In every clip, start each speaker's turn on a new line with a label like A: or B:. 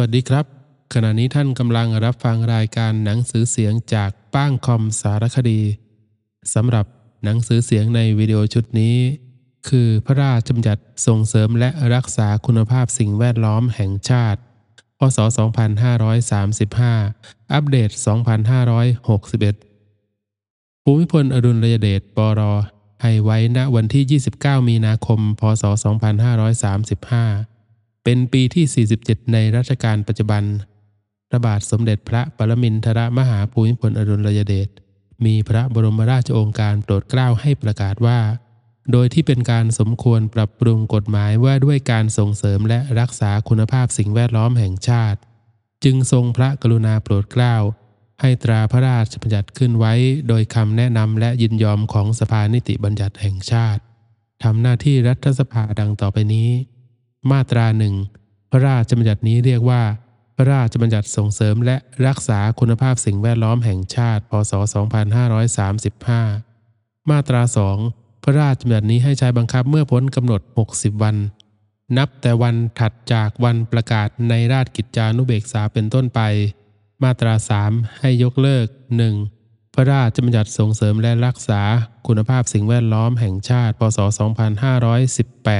A: วัสดีครับ ขณะนี้ท่านกำลังรับฟังรายการหนังสือเสียงจากป้างคอมสารคดีสำหรับหนังสือเสียงในวิดีโอชุดนี้ คือพระราชบัญญัติส่งเสริมและรักษาคุณภาพสิ่งแวดล้อมแห่งชาติ พศ 2535 อัปเดต 2561 ภูมิพลอดุลยเดชปรให้ไว้ณวันที่ 29 มีนาคม พศ 2535 เป็นปีที่ 47 ในรัชกาลปัจจุบัน พระบาทสมเด็จพระปรมินทรมหาภูมิพลอดุลยเดช มีพระบรมราชโองการโปรดเกล้าให้ประกาศว่า โดยที่เป็นการสมควรปรับปรุงกฎหมายว่าด้วยการส่งเสริมและรักษาคุณภาพสิ่งแวดล้อมแห่งชาติ จึงทรงพระกรุณาโปรดเกล้าให้ตราพระราชบัญญัติขึ้นไว้ โดยคำแนะนำและยินยอมของสภานิติบัญญัติแห่งชาติทำหน้าที่รัฐสภาดังต่อไปนี้ มาตราหนึ่งพระราชบัญญัตินี้เรียกว่า พระราชบัญญัติส่งเสริมและรักษาคุณภาพสิ่งแวดล้อมแห่งชาติ พศ 2535 มาตราสองพระราชบัญญัตินี้ให้ใช้บังคับเมื่อพ้นกำหนด 60 วัน นับแต่วันถัดจากวันประกาศในราชกิจจานุเบกษาเป็นต้นไป มาตรา 3 ให้ยกเลิก 1. พระราชบัญญัติส่งเสริมและรักษาคุณภาพสิ่งแวดล้อมแห่งชาติ พศ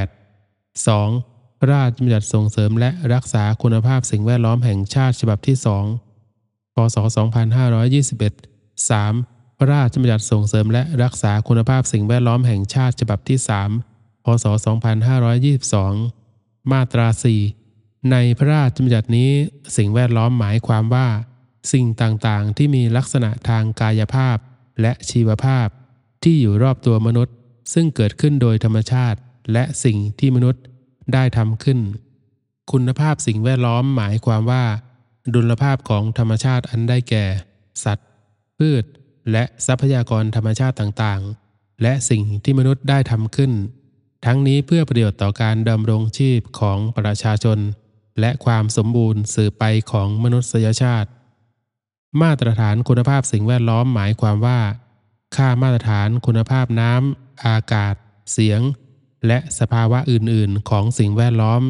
A: 2518 2. พระราชบัญญัติส่งเสริมและรักษาคุณภาพสิ่งแวดล้อมแห่งชาติฉบับที่ 2 พศ 2521 3. พระราชบัญญัติส่งเสริมและรักษาคุณภาพสิ่งแวดล้อมแห่งชาติฉบับที่ 3 พศ 2522 มาตรา 4 ในพระราชบัญญัตินี้สิ่งแวดล้อมหมายความว่า สิ่งต่างๆ ที่มีลักษณะทางกายภาพและชีวภาพ ที่อยู่รอบตัวมนุษย์ ซึ่งเกิดขึ้นโดยธรรมชาติ และสิ่งที่มนุษย์ ได้ทำขึ้น คุณภาพสิ่งแวดล้อมหมายความว่า ดุลภาพของธรรมชาติอันได้แก่ สัตว์ พืช และทรัพยากรธรรมชาติต่างๆ และสิ่งที่มนุษย์ได้ทำขึ้น ทั้งนี้เพื่อประโยชน์ต่อการดำรงชีพของประชาชน และความสมบูรณ์สืบไปของมนุษยชาติ มาตรฐานคุณภาพสิ่งแวดล้อมหมายความว่า ค่ามาตรฐานคุณภาพน้ำอากาศ เสียง และสภาวะอื่นๆ ของสิ่งแวดล้อม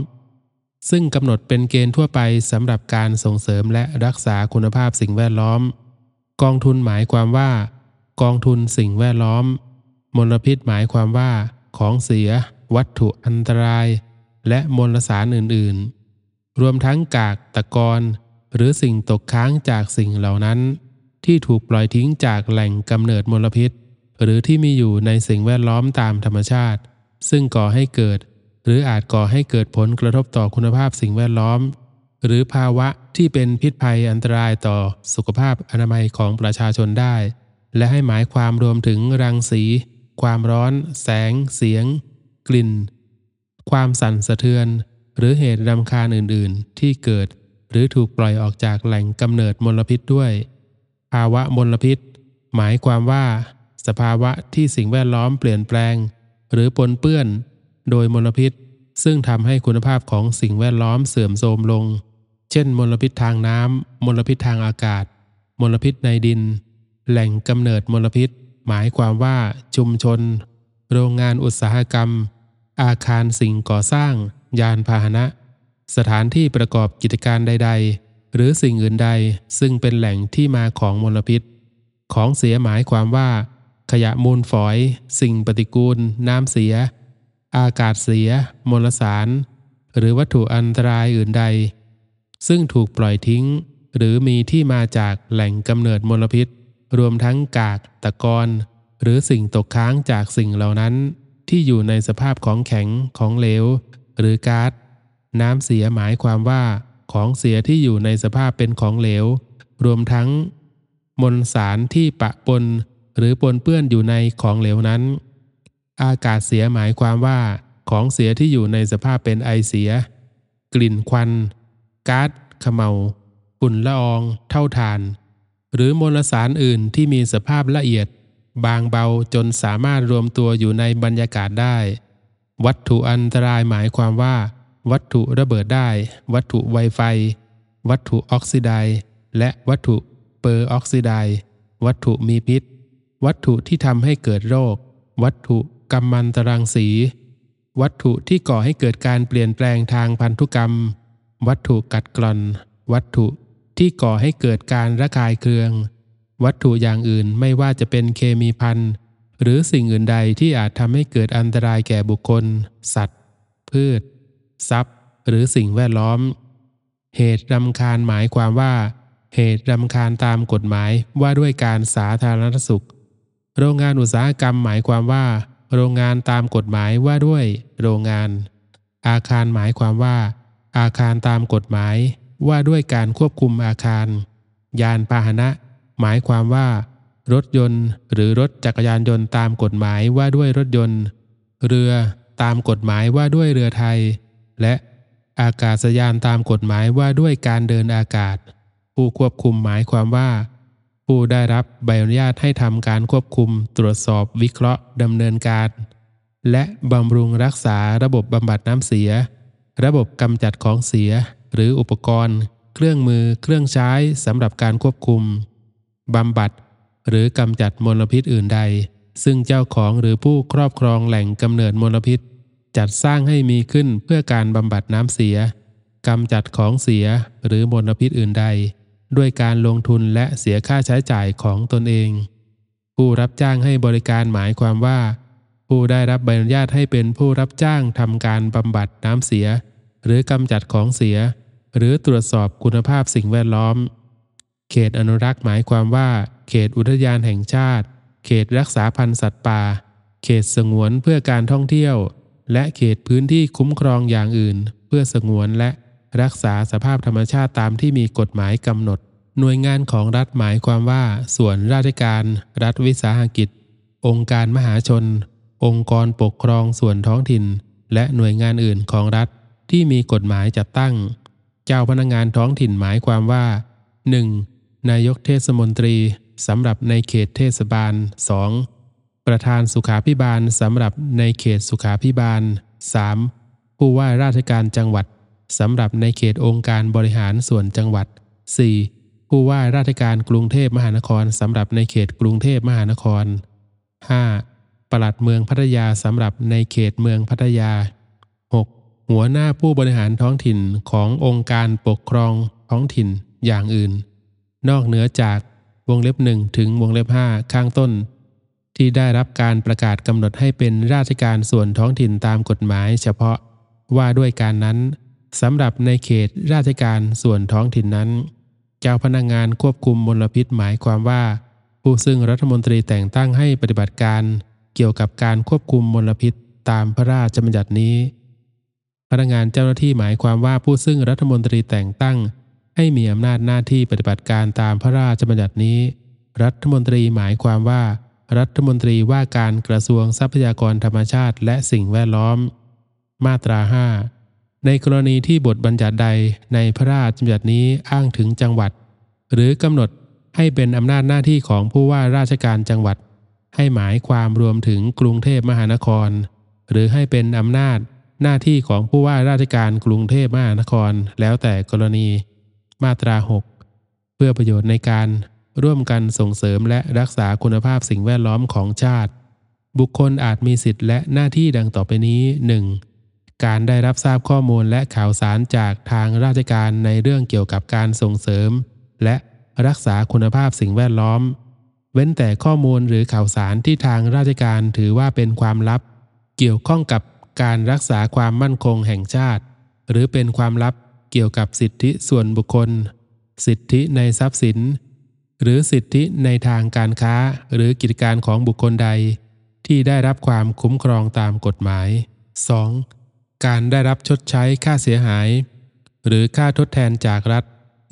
A: ซึ่งกำหนดเป็นเกณฑ์ทั่วไปสำหรับการส่งเสริมและรักษาคุณภาพสิ่งแวดล้อม กองทุนหมายความว่า กองทุนสิ่งแวดล้อม มลพิษหมายความว่า ของเสีย วัตถุอันตราย และมลสารอื่นๆ รวมทั้งกากตะกอนหรือสิ่งตกค้างจากสิ่งเหล่านั้น ที่ถูกปล่อยทิ้งจากแหล่งกำเนิดมลพิษ หรือที่มีอยู่ในสิ่งแวดล้อมตามธรรมชาติ ซึ่งก่อให้เกิด หรืออาจก่อให้เกิดผลกระทบต่อคุณภาพสิ่งแวดล้อม หรือภาวะที่เป็นพิษภัยอันตรายต่อสุขภาพอนามัยของประชาชนได้ และให้หมายความรวมถึงรังสี ความร้อน แสง เสียง กลิ่น ความสั่นสะเทือน หรือเหตุรำคาญอื่น ๆ ที่เกิด หรือถูกปล่อยออกจากแหล่งกำเนิดมลพิษด้วย ภาวะมลพิษ หมายความว่า สภาวะที่สิ่งแวดล้อมเปลี่ยนแปลง หรือปนเปื้อนโดยมลพิษ ซึ่งทำให้คุณภาพของสิ่งแวดล้อมเสื่อมโทรมลง เช่น มลพิษทางน้ำมลพิษทางอากาศ มลพิษในดิน แหล่งกำเนิดมลพิษ หมายความว่าชุมชน โรงงานอุตสาหกรรม อาคารสิ่งก่อสร้าง ยานพาหนะ สถานที่ประกอบกิจการใด ๆ หรือสิ่งอื่นใดซึ่งเป็นแหล่งที่มาของมลพิษ ของเสียหมายความว่า ขยะมูลฝอย สิ่งปฏิกูล น้ำเสีย อากาศเสีย มลสาร หรือวัตถุอันตรายอื่นใด ซึ่งถูกปล่อยทิ้ง หรือมีที่มาจากแหล่งกำเนิดมลพิษ รวมทั้งกาก ตะกอน หรือสิ่งตกค้างจากสิ่งเหล่านั้น ที่อยู่ในสภาพของแข็งของเหลว หรือก๊าซน้ำเสียหมายความว่า ของเสียที่อยู่ในสภาพเป็นของเหลว รวมทั้ง มลสารที่ปะปน หรือปนเปื้อนอยู่ในของเหลวนั้น อากาศเสียหมายความว่าของเสียที่อยู่ในสภาพเป็นไอเสีย กลิ่นควันก๊าซขมเมาฝุ่นละอองเท่าฐาน หรือมลสารอื่นที่มีสภาพละเอียด บางเบาจนสามารถรวมตัวอยู่ในบรรยากาศได้ วัตถุอันตรายหมายความว่า วัตถุระเบิดได้ วัตถุไวไฟ วัตถุออกซิไดและวัตถุเปอร์ออกซิไดวัตถุมีพิษ วัตถุที่ทำให้เกิดโรค วัตถุกัมมันตรังสี วัตถุที่ก่อให้เกิดการเปลี่ยนแปลงทางพันธุกรรม วัตถุกัดกร่อน วัตถุที่ก่อให้เกิดการระคายเคือง วัตถุอย่างอื่นไม่ว่าจะเป็นเคมีพันหรือสิ่งอื่นใดที่อาจทำให้เกิดอันตรายแก่บุคคล สัตว์ พืช ทรัพย์ หรือสิ่งแวดล้อม เหตุรำคาญหมายความว่า เหตุรำคาญตามกฎหมายว่าด้วยการสาธารณสุข โรงงานอุตสาหกรรมหมายความว่า โรงงานตามกฎหมายว่าด้วย โรงงาน อาคารหมายความว่า อาคารตามกฎหมาย ว่าด้วยการควบคุมอาคาร ยานพาหนะ หมายความว่า รถยนต์ หรือรถจักรยานยนต์ตามกฎหมายว่าด้วยรถยนต์ เรือตามกฎหมายว่าด้วยเรือไทย และอากาศยานตามกฎหมายว่าด้วยการเดินอากาศ ผู้ควบคุมหมายความว่า ผู้ได้รับใบอนุญาตให้ทำการควบคุม ตรวจสอบวิเคราะห์ดำเนินการ และบำรุงรักษาระบบบำบัดน้ำเสีย ระบบกำจัดของเสีย หรืออุปกรณ์ เครื่องมือ เครื่องใช้สำหรับการควบคุมบำบัด หรือกำจัดมลพิษอื่นใด ซึ่งเจ้าของหรือผู้ครอบครองแหล่งกำเนิดมลพิษ จัดสร้างให้มีขึ้นเพื่อการบำบัดน้ำเสียกำจัดของเสียหรือมลพิษอื่นใด ด้วยการลงทุนและเสียค่าใช้จ่ายของตนเอง ผู้รับจ้างให้บริการหมายความว่า ผู้ได้รับใบอนุญาตให้เป็นผู้รับจ้างทำการบำบัดน้ำเสีย หรือกำจัดของเสีย หรือตรวจสอบคุณภาพสิ่งแวดล้อม เขตอนุรักษ์หมายความว่า เขตอุทยานแห่งชาติ เขตรักษาพันธุ์สัตว์ป่า เขตสงวนเพื่อการท่องเที่ยว และเขตพื้นที่คุ้มครองอย่างอื่น เพื่อสงวนและ รักษาสภาพธรรมชาติตามที่มีกฎหมายกำหนด หน่วยงานของรัฐหมายความว่า ส่วนราชการ รัฐวิสาหกิจ องค์การมหาชน องค์กรปกครองส่วนท้องถิ่น และหน่วยงานอื่นของรัฐที่มีกฎหมายจัดตั้ง เจ้าพนักงานท้องถิ่นหมายความว่า 1. นายกเทศมนตรีสำหรับในเขตเทศบาล 2. ประธานสุขาพิบาลสำหรับในเขตสุขาพิบาล 3. ผู้ว่าราชการจังหวัด สำหรับในเขตองค์การบริหารส่วนจังหวัด 4. ผู้ว่าราชการกรุงเทพมหานครสำหรับในเขตกรุงเทพมหานคร 5. ปลัดเมืองพัทยาสำหรับในเขตเมืองพัทยา 6. หัวหน้าผู้บริหารท้องถิ่นขององค์การปกครองท้องถิ่นอย่างอื่น นอกเหนือจากวงเล็บหนึ่งถึงวงเล็บห้าข้างต้น ที่ได้รับการประกาศกำหนดให้เป็นราชการส่วนท้องถิ่นตามกฎหมายเฉพาะว่าด้วยการนั้น สำหรับในเขตราชการส่วนท้องถิ่นนั้น เจ้าพนักงงานควบคุมมลพิษหมายความว่า ผู้ซึ่งรัฐมนตรีแต่งตั้งให้ปฏิบัติการ เกี่ยวกับการควบคุมมลพิษตามพระราชบัญญัตินี้ พนักงานเจ้าหน้าที่หมายความว่าผู้ซึ่งรัฐมนตรีแต่งตั้ง ให้มีอำนาจหน้าที่ปฏิบัติการตามพระราชบัญญัตินี้ รัฐมนตรีหมายความว่า รัฐมนตรีว่าการกระทรวงทรัพยากรธรรมชาติ และสิ่งแวดล้อม มาตราห้า ในกรณีที่บทบัญญัติใดในพระราชบัญญัตินี้อ้างถึงจังหวัด หรือกำหนดให้เป็นอำนาจหน้าที่ของผู้ว่าราชการจังหวัด ให้หมายความรวมถึงกรุงเทพมหานคร หรือให้เป็นอำนาจหน้าที่ของผู้ว่าราชการกรุงเทพมหานคร แล้วแต่กรณี มาตรา 6 เพื่อประโยชน์ในการร่วมกันส่งเสริมและรักษาคุณภาพสิ่งแวดล้อมของชาติ บุคคลอาจมีสิทธิและหน้าที่ดังต่อไปนี้ 1. การได้รับทราบข้อมูลและข่าวสารจากทางราชการในเรื่องเกี่ยวกับการส่งเสริม และรักษาคุณภาพสิ่งแวดล้อม เว้นแต่ข้อมูลหรือข่าวสารที่ทางราชการถือว่าเป็นความลับ เกี่ยวข้องกับการรักษาความมั่นคงแห่งชาติ หรือเป็นความลับเกี่ยวกับสิทธิส่วนบุคคล สิทธิในทรัพย์สิน หรือสิทธิในทางการค้าหรือกิจการของบุคคลใด ที่ได้รับความคุ้มครองตามกฎหมาย 2. การได้รับชดใช้ค่าเสียหาย หรือค่าทดแทนจากรัฐ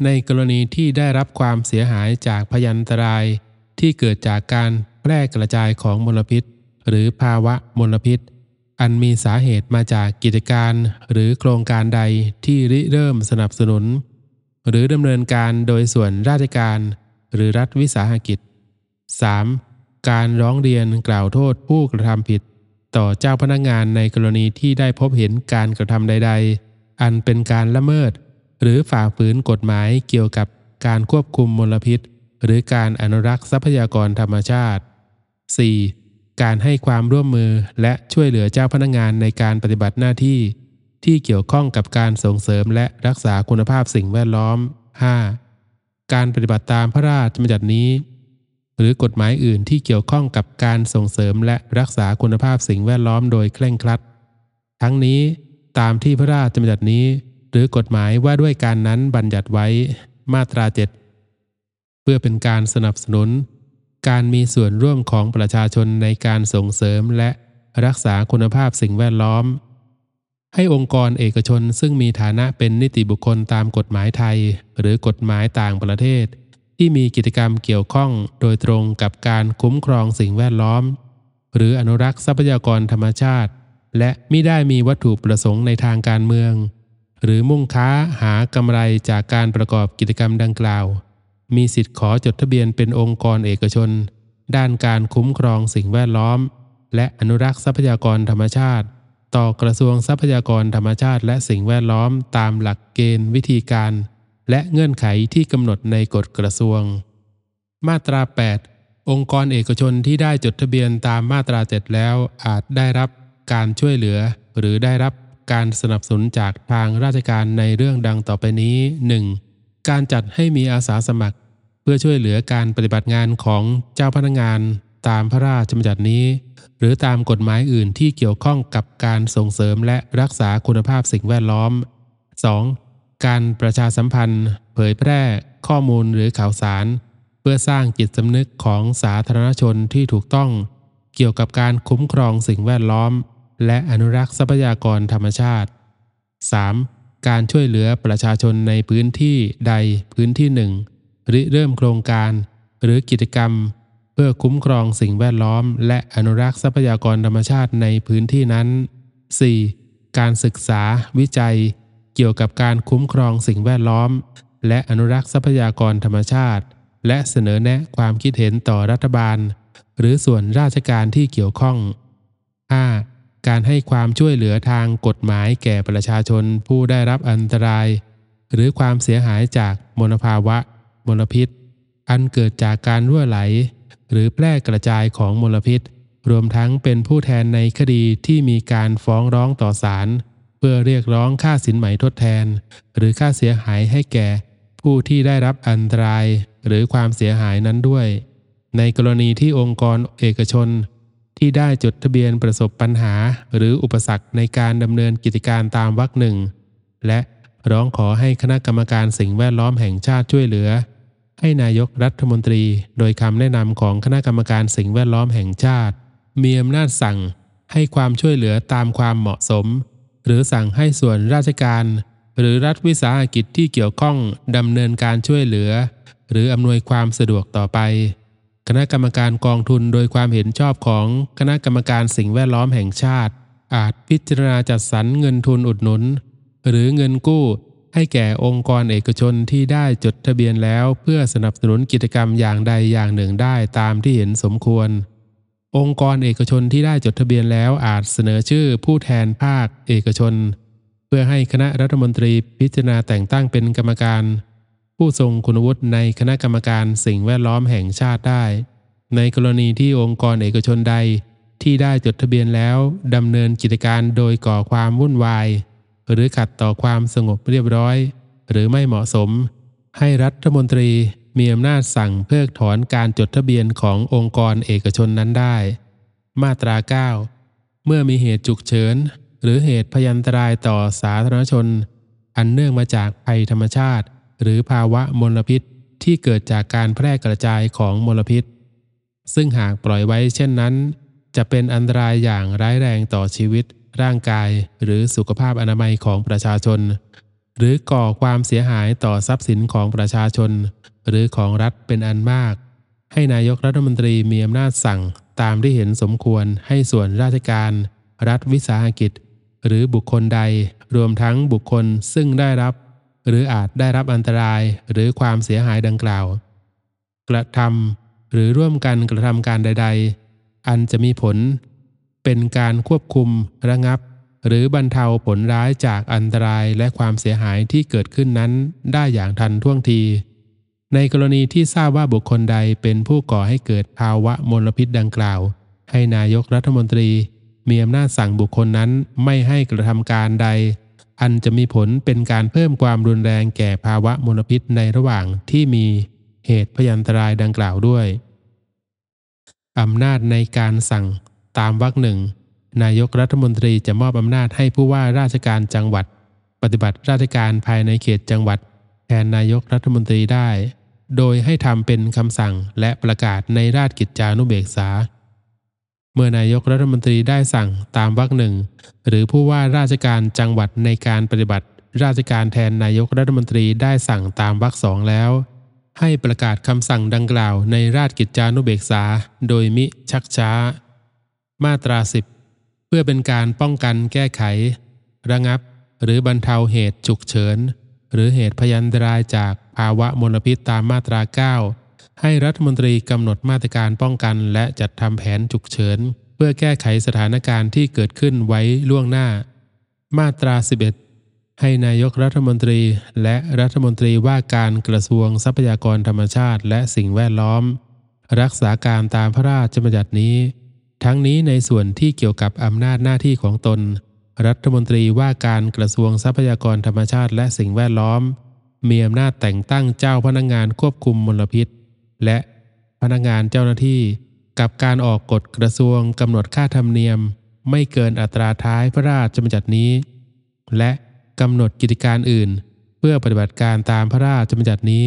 A: ในกรณีที่ได้รับความเสียหายจากพยันตราย ที่เกิดจากการแพร่กระจายของมลพิษ หรือภาวะมลพิษ อันมีสาเหตุมาจากกิจการหรือโครงการใดที่ริเริ่มสนับสนุน หรือดำเนินการโดยส่วนราชการ หรือรัฐวิสาหกิจ 3. การร้องเรียนกล่าวโทษผู้กระทำผิด ต่อเจ้าพนักงานในกรณีที่ได้พบเห็นการกระทำใด ๆ อันเป็นการละเมิด หรือฝ่าฝืนกฎหมายเกี่ยวกับการควบคุมมลพิษ หรือการอนุรักษ์ทรัพยากรธรรมชาติ 4. การให้ความร่วมมือและช่วยเหลือเจ้าพนักงานในการปฏิบัติหน้าที่ ที่เกี่ยวข้องกับการส่งเสริมและรักษาคุณภาพสิ่งแวดล้อม 5. การปฏิบัติตามพระราชบัญญัตินี้ หรือกฎหมายอื่นที่เกี่ยวข้องกับการส่งเสริมและรักษาคุณภาพสิ่งแวดล้อมโดยเคร่งครัด ทั้งนี้ตามที่พระราชบัญญัตินี้ หรือกฎหมายว่าด้วยการนั้นบัญญัติไว้มาตราเจ็ดเพื่อเป็นการสนับสนุน การมีส่วนร่วมของประชาชนในการส่งเสริมและรักษาคุณภาพสิ่งแวดล้อม ให้องค์กรเอกชนซึ่งมีฐานะเป็นนิติบุคคลตามกฎหมายไทย หรือกฎหมายต่างประเทศ ที่มีกิจกรรมเกี่ยวข้องโดยตรงกับการคุ้มครองสิ่งแวดล้อม หรืออนุรักษ์ทรัพยากรธรรมชาติ และมิได้มีวัตถุประสงค์ในทางการเมือง หรือมุ่งค้าหากำไรจากการประกอบกิจกรรมดังกล่าว มีสิทธิ์ขอจดทะเบียนเป็นองค์กรเอกชน ด้านการคุ้มครองสิ่งแวดล้อม และอนุรักษ์ทรัพยากรธรรมชาติ ต่อกระทรวงทรัพยากรธรรมชาติ และสิ่งแวดล้อมตามหลักเกณฑ์วิธีการ และเงื่อนไขที่กำหนดในกฎกระทรวง มาตรา 8 องค์กรเอกชนที่ได้จดทะเบียนตามมาตรา 7 แล้วอาจได้รับการช่วยเหลือ หรือได้รับการสนับสนุนจากทางราชการในเรื่องดังต่อไปนี้ 1. การจัดให้มีอาสาสมัคร เพื่อช่วยเหลือการปฏิบัติงานของเจ้าพนักงานตามพระราชบัญญัตินี้ หรือตามกฎหมายอื่นที่เกี่ยวข้องกับการส่งเสริมและรักษาคุณภาพสิ่งแวดล้อม 2. การประชาสัมพันธ์ เผยแพร่ข้อมูลหรือข่าวสาร เพื่อสร้างจิตสำนึกของสาธารณชนที่ถูกต้อง เกี่ยวกับการคุ้มครองสิ่งแวดล้อม และอนุรักษ์ทรัพยากรธรรมชาติ 3. การช่วยเหลือประชาชนในพื้นที่ใดพื้นที่หนึ่งริเริ่มโครงการ หรือกิจกรรม เพื่อคุ้มครองสิ่งแวดล้อม และอนุรักษ์ทรัพยากรธรรมชาติในพื้นที่นั้น 4. การศึกษาวิจัย เกี่ยวกับการคุ้มครองสิ่งแวดล้อม และอนุรักษ์ทรัพยากรธรรมชาติ และเสนอแนะความคิดเห็นต่อรัฐบาล หรือส่วนราชการที่เกี่ยวข้อง 5. การให้ความช่วยเหลือทางกฎหมายแก่ประชาชนผู้ได้รับอันตราย หรือความเสียหายจากมลภาวะ มลพิษ อันเกิดจากการรั่วไหล หรือแพร่กระจายของมลพิษ รวมทั้งเป็นผู้แทนในคดีที่มีการฟ้องร้องต่อศาล พื่อเรียกร้องค่าสินไหมทดแทน หรือค่าเสียหายให้แก่ ผู้ที่ได้รับอันตราย หรือความเสียหายนั้นด้วย ในกรณีที่องค์กรเอกชน ที่ได้จดทะเบียนประสบปัญหา หรืออุปสรรคในการดำเนินกิจการตามวรรคหนึ่ง และร้องขอให้คณะกรรมการสิ่งแวดล้อมแห่งชาติช่วยเหลือ ให้นายกรัฐมนตรี โดยคำแนะนำของคณะกรรมการสิ่งแวดล้อมแห่งชาติ มีอำนาจสั่งให้ความช่วยเหลือตามความเหมาะสม หรือสั่งให้ส่วนราชการ หรือรัฐวิสาหกิจที่เกี่ยวข้องดำเนินการช่วยเหลือ หรืออำนวยความสะดวกต่อไป คณะกรรมการกองทุนโดยความเห็นชอบของคณะกรรมการสิ่งแวดล้อมแห่งชาติ อาจพิจารณาจัดสรรเงินทุนอุดหนุน หรือเงินกู้ให้แก่องค์กรเอกชนที่ได้จดทะเบียนแล้ว เพื่อสนับสนุนกิจกรรมอย่างใดอย่างหนึ่งได้ตามที่เห็นสมควร องค์กรเอกชนที่ได้จดทะเบียนแล้วอาจเสนอชื่อผู้แทนภาคเอกชน เพื่อให้คณะรัฐมนตรีพิจารณาแต่งตั้งเป็นกรรมการ ผู้ทรงคุณวุฒิในคณะกรรมการสิ่งแวดล้อมแห่งชาติได้ ในกรณีที่องค์กรเอกชนใดที่ได้จดทะเบียนแล้วดำเนินกิจการโดยก่อความวุ่นวาย หรือขัดต่อความสงบเรียบร้อย หรือไม่เหมาะสม ให้รัฐมนตรี มีอำนาจสั่งเพิกถอนการจดทะเบียนขององค์กรเอกชนนั้นได้ มาตรา 9 เมื่อมีเหตุฉุกเฉิน หรือเหตุพยันตรายต่อสาธารณชน อันเนื่องมาจากภัยธรรมชาติ หรือภาวะมลพิษที่เกิดจากการแพร่กระจายของมลพิษ ซึ่งหากปล่อยไว้เช่นนั้น จะเป็นอันตรายอย่างร้ายแรงต่อชีวิต ร่างกาย หรือสุขภาพอนามัยของประชาชน หรือก่อความเสียหายต่อทรัพย์สินของประชาชน หรือของรัฐเป็นอันมาก ให้นายกรัฐมนตรีมีอำนาจสั่งตามที่เห็นสมควรให้ส่วนราชการ รัฐวิสาหกิจ หรือบุคคลใดรวมทั้งบุคคลซึ่งได้รับ หรืออาจได้รับอันตรายหรือความเสียหายดังกล่าว กระทำหรือร่วมกันกระทำการใด ๆ อันจะมีผล เป็นการควบคุมระงับ หรือบรรเทาผลร้ายจากอันตรายและความเสียหายที่เกิดขึ้นนั้นได้อย่างทันท่วงที ในกรณีที่ทราบว่าบุคคลใดเป็นผู้ก่อให้เกิดภาวะมลพิษดังกล่าว ให้นายกรัฐมนตรี มีอำนาจสั่งบุคคลนั้นไม่ให้กระทำการใด อันจะมีผลเป็นการเพิ่มความรุนแรงแก่ภาวะมลพิษในระหว่างที่มีเหตุพยันตรายดังกล่าวด้วย อำนาจในการสั่งตามวรรคหนึ่งนายกรัฐมนตรีจะมอบอำนาจให้ผู้ว่าราชการจังหวัด ปฏิบัติราชการภายในเขตจังหวัด แทนนายกรัฐมนตรีได้ โดยให้ทำเป็นคำสั่งและประกาศในราชกิจจานุเบกษา เมื่อนายกรัฐมนตรีได้สั่งตามวรรคหนึ่ง หรือผู้ว่าราชการจังหวัดในการปฏิบัติ ราชการแทนนายกรัฐมนตรีได้สั่งตามวรรคสองแล้ว ให้ประกาศคำสั่งดังกล่าวในราชกิจจานุเบกษา โดยมิชักช้า มาตราสิบเพื่อเป็นการป้องกันแก้ไข ระงับ หรือบรรเทาเหตุฉุกเฉิน หรือเหตุพยันตรายจาก ภาวะมลพิษตามมาตรา 9 ให้รัฐมนตรีกำหนดมาตรการป้องกัน และจัดทำแผนฉุกเฉิน เพื่อแก้ไขสถานการณ์ที่เกิดขึ้นไว้ล่วงหน้า มาตรา 11 ให้นายกรัฐมนตรี และรัฐมนตรีว่าการกระทรวงทรัพยากรธรรมชาติ และสิ่งแวดล้อม รักษาการตามพระราชบัญญัตินี้ ทั้งนี้ในส่วนที่เกี่ยวกับอำนาจหน้าที่ของตนรัฐมนตรีว่าการกระทรวงทรัพยากรธรรมชาติและสิ่งแวดล้อม มีอำนาจแต่งตั้งเจ้าพนักงานควบคุมมลพิษ และพนักงานเจ้าหน้าที่กับการออกกฎกระทรวงกำหนดค่าธรรมเนียม ไม่เกินอัตราท้ายพระราชบัญญัตินี้ และกำหนดกิจการอื่น เพื่อปฏิบัติการตามพระราชบัญญัตินี้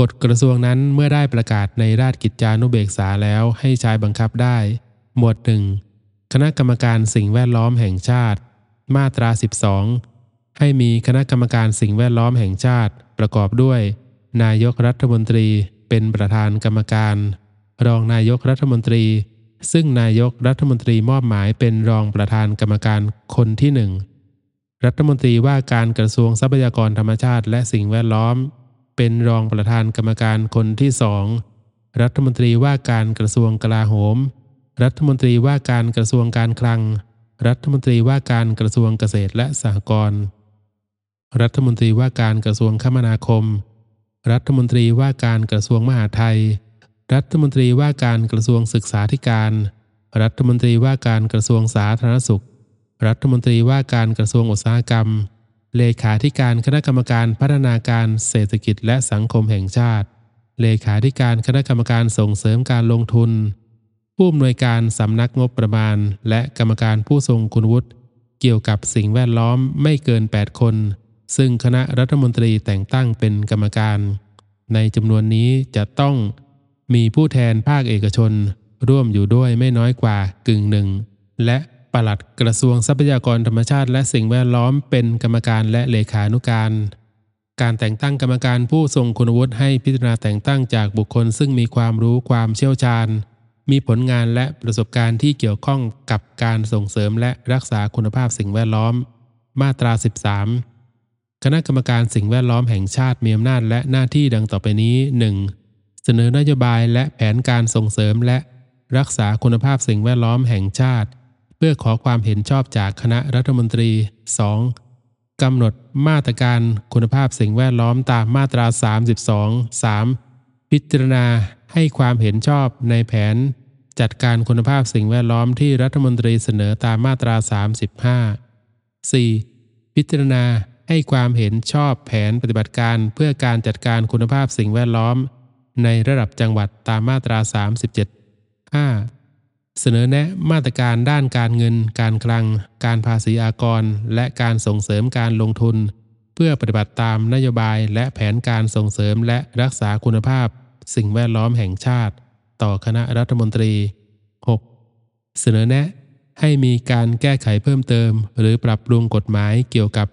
A: กฎกระทรวงนั้นเมื่อได้ประกาศในราชกิจจานุเบกษาแล้วให้ใช้บังคับได้ หมวดหนึ่งคณะกรรมการสิ่งแวดล้อมแห่งชาติ มาตรา 12 ให้มีคณะกรรมการสิ่งแวดล้อมแห่งชาติ ประกอบด้วย นายกรัฐมนตรีเป็นประธานกรรมการ รองนายกรัฐมนตรี ซึ่งนายกรัฐมนตรีมอบหมายเป็นรองประธานกรรมการคนที่หนึ่งรัฐมนตรีว่าการกระทรวงทรัพยากรธรรมชาติ และสิ่งแวดล้อม เป็นรองประธานกรรมการคนที่สองรัฐมนตรีว่าการกระทรวงกลาโหม รัฐมนตรีว่าการกระทรวงการคลัง รัฐมนตรีว่าการกระทรวงเกษตรและสหกรณ์ รัฐมนตรีว่าการกระทรวงคมนาคม รัฐมนตรีว่าการกระทรวงมหาดไทย รัฐมนตรีว่าการกระทรวงศึกษาธิการ รัฐมนตรีว่าการกระทรวงสาธารณสุข รัฐมนตรีว่าการกระทรวงอุตสาหกรรม เลขาธิการคณะกรรมการพัฒนาการเศรษฐกิจและสังคมแห่งชาติ เลขาธิการคณะกรรมการส่งเสริมการลงทุน ผู้อำนวยการสำนักงบประมาณ และกรรมการผู้ทรงคุณวุฒิเกี่ยวกับสิ่งแวดล้อมไม่เกิน 8 คน ซึ่งคณะรัฐมนตรีแต่งตั้งเป็นกรรมการ ในจำนวนนี้จะต้องมีผู้แทนภาคเอกชน ร่วมอยู่ด้วยไม่น้อยกว่ากึ่งหนึ่ง และปลัดกระทรวงทรัพยากรธรรมชาติและสิ่งแวดล้อมเป็นกรรมการและเลขานุการ การแต่งตั้งกรรมการผู้ทรงคุณวุฒิให้พิจารณาแต่งตั้งจากบุคคล ซึ่งมีความรู้ความเชี่ยวชาญ มีผลงานและประสบการณ์ที่เกี่ยวข้องกับการส่งเสริมและรักษาคุณภาพสิ่งแวดล้อม มาตรา 13 คณะกรรมการสิ่งแวดล้อมแห่งชาติมีอำนาจและหน้าที่ดังต่อไปนี้ 1. เสนอนโยบายและแผนการส่งเสริมและรักษาคุณภาพสิ่งแวดล้อมแห่งชาติ เพื่อขอความเห็นชอบจากคณะรัฐมนตรี 2. กำหนดมาตรการคุณภาพสิ่งแวดล้อมตามมาตรา 32 3. พิจารณาให้ความเห็นชอบในแผน จัดการคุณภาพสิ่งแวดล้อมที่รัฐมนตรีเสนอตามมาตรา 35 4. พิจารณา ให้ความเห็นชอบแผนปฏิบัติการเพื่อการจัดการคุณภาพสิ่งแวดล้อม ในระดับจังหวัดตามมาตรา 37 5. เสนอแนะมาตรการด้านการเงิน การคลัง การภาษีอากร และการส่งเสริมการลงทุน เพื่อปฏิบัติตามนโยบายและแผนการส่งเสริมและรักษาคุณภาพ สิ่งแวดล้อมแห่งชาติ ต่อคณะรัฐมนตรี 6. เสนอแนะให้มีการแก้ไขเพิ่มเติม หรือปรับปรุงกฎหมายเกี่ยวกับ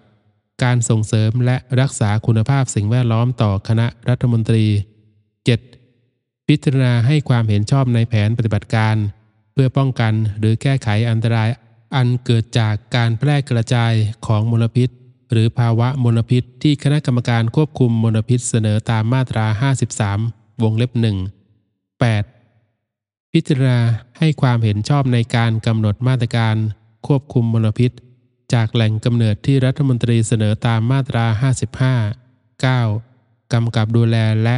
A: การส่งเสริมและรักษาคุณภาพสิ่งแวดล้อมต่อคณะรัฐมนตรี 7. พิจารณาให้ความเห็นชอบในแผนปฏิบัติการ เพื่อป้องกันหรือแก้ไขอันตราย อันเกิดจากการแพร่กระจายของมลพิษ หรือภาวะมลพิษ ที่คณะกรรมการควบคุมมลพิษเสนอตามมาตรา 53 วงเล็บ1 8. พิจารณาให้ความเห็นชอบในการกำหนดมาตรการควบคุมมลพิษ จากแหล่งกำเนิดที่รัฐมนตรีเสนอตามมาตรา 55 9. กำกับดูแลและ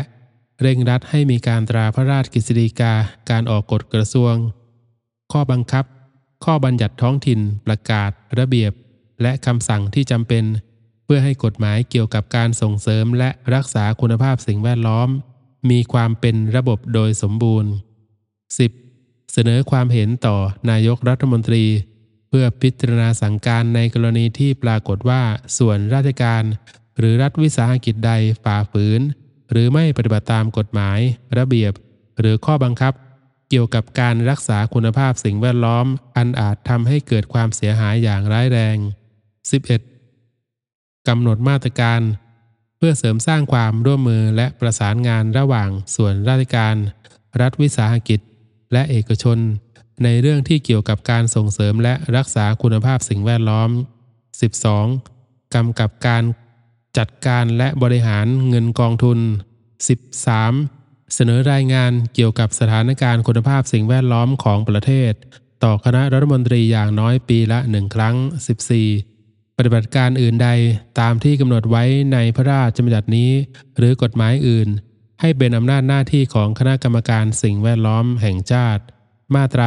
A: เร่งรัดให้มีการตราพระราชกฤษฎีกาการออกกฎกระทรวง ข้อบังคับ ข้อบัญญัติท้องถิ่น ประกาศ ระเบียบ และคำสั่งที่จำเป็น เพื่อให้กฎหมายเกี่ยวกับการส่งเสริมและรักษาคุณภาพสิ่งแวดล้อม มีความเป็นระบบโดยสมบูรณ์ 10. เสนอความเห็นต่อนายกรัฐมนตรี พื่อพิจารณาสั่งการในกรณีที่ปรากฏว่าส่วนราชการ หรือรัฐวิสาหกิจใดฝ่าฝืน หรือไม่ปฏิบัติตามกฎหมาย ระเบียบ หรือข้อบังคับ เกี่ยวกับการรักษาคุณภาพสิ่งแวดล้อม อันอาจทำให้เกิดความเสียหายอย่างร้ายแรง 11. กำหนดมาตรการ เพื่อเสริมสร้างความร่วมมือและประสานงานระหว่างส่วนราชการ รัฐวิสาหกิจ และเอกชน ในเรื่องที่เกี่ยวกับการส่งเสริมและรักษาคุณภาพสิ่งแวดล้อม 12. กำกับการจัดการและบริหารเงินกองทุน 13. เสนอรายงานเกี่ยวกับสถานการณ์คุณภาพสิ่งแวดล้อมของประเทศ ต่อคณะรัฐมนตรีอย่างน้อยปีละหนึ่งครั้ง 14. ปฏิบัติการอื่นใดตามที่กำหนดไว้ในพระราชบัญญัตินี้ หรือกฎหมายอื่น ให้เป็นอำนาจหน้าที่ของคณะกรรมการสิ่งแวดล้อมแห่งชาติ มาตรา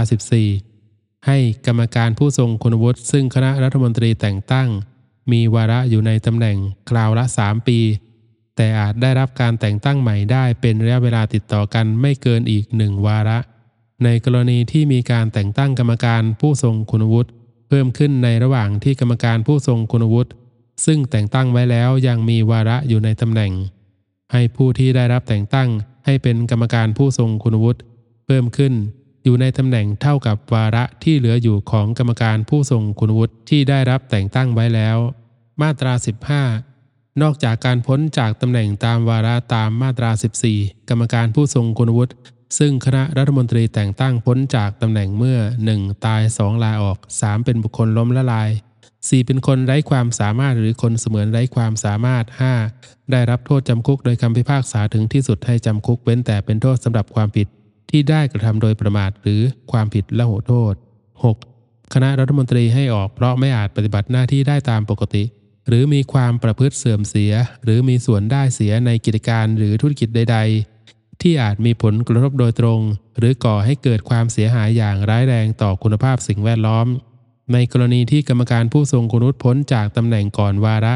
A: 14 ให้กรรมการผู้ทรงคุณวุฒิซึ่งคณะรัฐมนตรีแต่งตั้ง มีวาระอยู่ในตำแหน่งคราวละ 3 ปี แต่อาจได้รับการแต่งตั้งใหม่ได้เป็นระยะเวลาติดต่อกันไม่เกินอีกหนึ่งวาระ ในกรณีที่มีการแต่งตั้งกรรมการผู้ทรงคุณวุฒิเพิ่มขึ้นในระหว่างที่กรรมการผู้ทรงคุณวุฒิซึ่งแต่งตั้งไว้แล้วยังมีวาระอยู่ในตำแหน่ง ให้ผู้ที่ได้รับแต่งตั้งให้เป็นกรรมการผู้ทรงคุณวุฒิเพิ่มขึ้น อยู่ในตำแหน่งเท่ากับวาระที่เหลืออยู่ของกรรมการผู้ทรงคุณวุฒิที่ได้รับแต่งตั้งไว้แล้ว มาตรา 15 นอกจากการพ้นจากตำแหน่งตามวาระตามมาตรา 14 กรรมการผู้ทรงคุณวุฒิซึ่งคณะรัฐมนตรีแต่งตั้งพ้นจากตำแหน่งเมื่อ 1. ตาย 2 ลาออก 3. เป็นบุคคลล้มละลาย 4. เป็นคนไร้ความสามารถหรือคนเสมือนไร้ความสามารถ 5. ได้รับโทษจำคุกโดยคำพิพากษาถึงที่สุดให้จำคุกเว้นแต่เป็นโทษสำหรับความผิด ที่ได้กระทำโดยประมาทหรือความผิดละโหโทษ 6. คณะรัฐมนตรีให้ออกเพราะไม่อาจปฏิบัติหน้าที่ได้ตามปกติ หรือมีความประพฤติเสื่อมเสีย หรือมีส่วนได้เสียในกิจการหรือธุรกิจใด ๆ ที่อาจมีผลกระทบโดยตรง หรือก่อให้เกิดความเสียหายอย่างร้ายแรงต่อคุณภาพสิ่งแวดล้อม ในกรณีที่กรรมการผู้ทรงคุณวุฒิพ้นจากตำแหน่งก่อนวาระ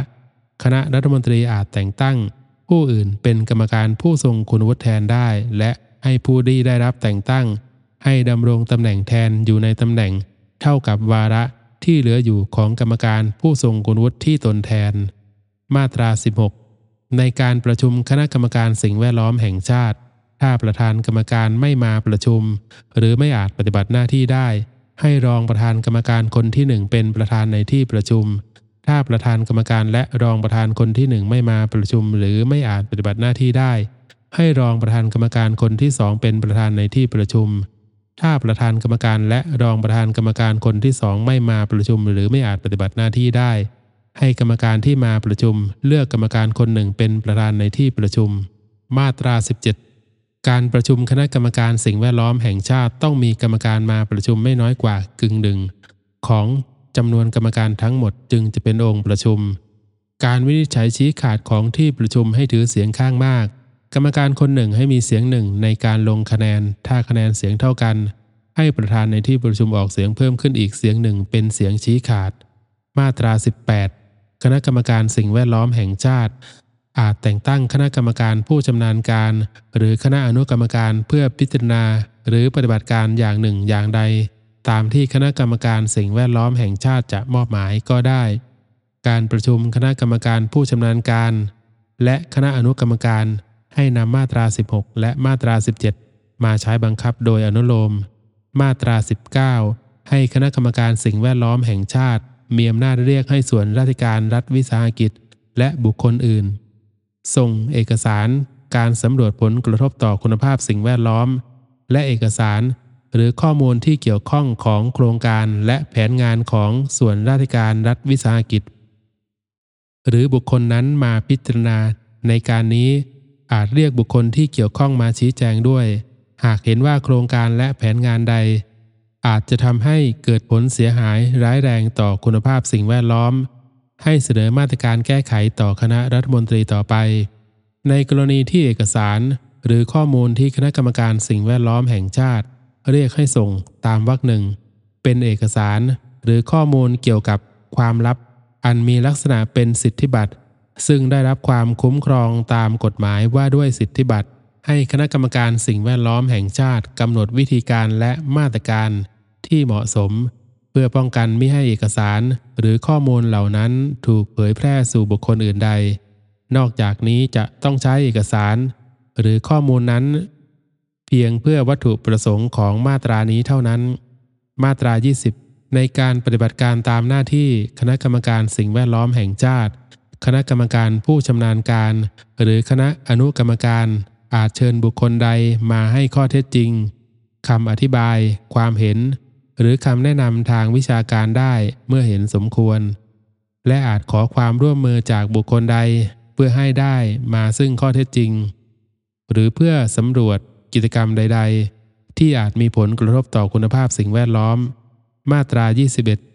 A: คณะรัฐมนตรีอาจแต่งตั้ง ผู้อื่นเป็นกรรมการผู้ทรงคุณวุฒิแทนได้ และ ให้ผู้ที่ได้รับแต่งตั้ง ให้ดำรงตำแหน่งแทนอยู่ในตำแหน่ง เท่ากับวาระที่เหลืออยู่ของกรรมการผู้ทรงคุณวุฒิที่ตนแทน มาตรา 16 ในการประชุมคณะกรรมการสิ่งแวดล้อมแห่งชาติ ถ้าประธานกรรมการไม่มาประชุม หรือไม่อาจปฏิบัติหน้าที่ได้ ให้รองประธานกรรมการคนที่หนึ่งเป็นประธานในที่ประชุม ถ้าประธานกรรมการและรองประธานคนที่หนึ่งไม่มาประชุม หรือไม่อาจปฏิบัติหน้าที่ได้ ให้รองประธานกรรมการคนที่สองเป็นประธานในที่ประชุม ถ้าประธานกรรมการและรองประธานกรรมการคนที่สองไม่มาประชุมหรือไม่อาจปฏิบัติหน้าที่ได้ ให้กรรมการที่มาประชุม เลือกกรรมการคนหนึ่งเป็นประธานในที่ประชุม มาตรา 17 การประชุมคณะกรรมการสิ่งแวดล้อมแห่งชาติต้องมีกรรมการมาประชุมไม่น้อยกว่ากึ่งหนึ่งของจำนวนกรรมการทั้งหมดจึงจะเป็นองค์ประชุม การวินิจฉัยชี้ขาดของที่ประชุมให้ถือเสียงข้างมาก กรรมการคนหนึ่งให้มีเสียงหนึ่งในการลงคะแนน ถ้าคะแนนเสียงเท่ากัน ให้ประธานในที่ประชุมออกเสียงเพิ่มขึ้นอีกเสียงหนึ่งเป็นเสียงชี้ขาด มาตรา 18 คณะกรรมการสิ่งแวดล้อมแห่งชาติ อาจแต่งตั้งคณะกรรมการผู้ชำนาญการ หรือคณะอนุกรรมการเพื่อพิจารณา หรือปฏิบัติการอย่างหนึ่งอย่างใด ตามที่คณะกรรมการสิ่งแวดล้อมแห่งชาติจะมอบหมายก็ได้ การประชุมคณะกรรมการผู้ชำนาญการ และคณะอนุกรรมการ ให้นำมาตรา 16 และมาตรา 17 มาใช้บังคับโดยอนุโลม มาตรา 19 ให้คณะกรรมการสิ่งแวดล้อมแห่งชาติ มีอำนาจเรียกให้ส่วนราชการรัฐวิสาหกิจ และบุคคลอื่น ส่งเอกสารการสำรวจผลกระทบต่อคุณภาพสิ่งแวดล้อม และเอกสารหรือข้อมูลที่เกี่ยวข้องของโครงการและแผนงานของส่วนราชการรัฐวิสาหกิจ หรือบุคคลนั้นมาพิจารณาในการนี้ อาจเรียกบุคคลที่เกี่ยวข้องมาชี้แจงด้วย หากเห็นว่าโครงการและแผนงานใด อาจจะทำให้เกิดผลเสียหายร้ายแรงต่อคุณภาพสิ่งแวดล้อม ให้เสนอมาตรการแก้ไขต่อคณะรัฐมนตรีต่อไป ในกรณีที่เอกสาร หรือข้อมูลที่คณะกรรมการสิ่งแวดล้อมแห่งชาติ เรียกให้ส่งตามวรรคหนึ่ง เป็นเอกสาร หรือข้อมูลเกี่ยวกับความลับ อันมีลักษณะเป็นสิทธิบัตร ซึ่งได้รับความคุ้มครองตามกฎหมายว่าด้วยสิทธิบัตรให้คณะกรรมการสิ่งแวดล้อมแห่งชาติกำหนดวิธีการและมาตรการที่เหมาะสม เพื่อป้องกันไม่ให้เอกสารหรือข้อมูลเหล่านั้นถูกเผยแพร่สู่บุคคลอื่นใด นอกจากนี้จะต้องใช้เอกสาร หรือข้อมูลนั้น เพียงเพื่อวัตถุประสงค์ของมาตรานี้เท่านั้น มาตรา 20 ในการปฏิบัติการตามหน้าที่คณะกรรมการสิ่งแวดล้อมแห่งชาติ คณะกรรมการผู้ชำนาญการ หรือคณะอนุกรรมการอาจเชิญบุคคลใดมาให้ข้อเท็จจริงคำอธิบาย ความเห็น หรือคำแนะนำทางวิชาการได้เมื่อเห็นสมควร และอาจขอความร่วมมือจากบุคคลใดเพื่อให้ได้มาซึ่งข้อเท็จจริง หรือเพื่อสำรวจกิจกรรมใด ๆ ที่อาจมีผลกระทบต่อคุณภาพสิ่งแวดล้อม มาตรา 21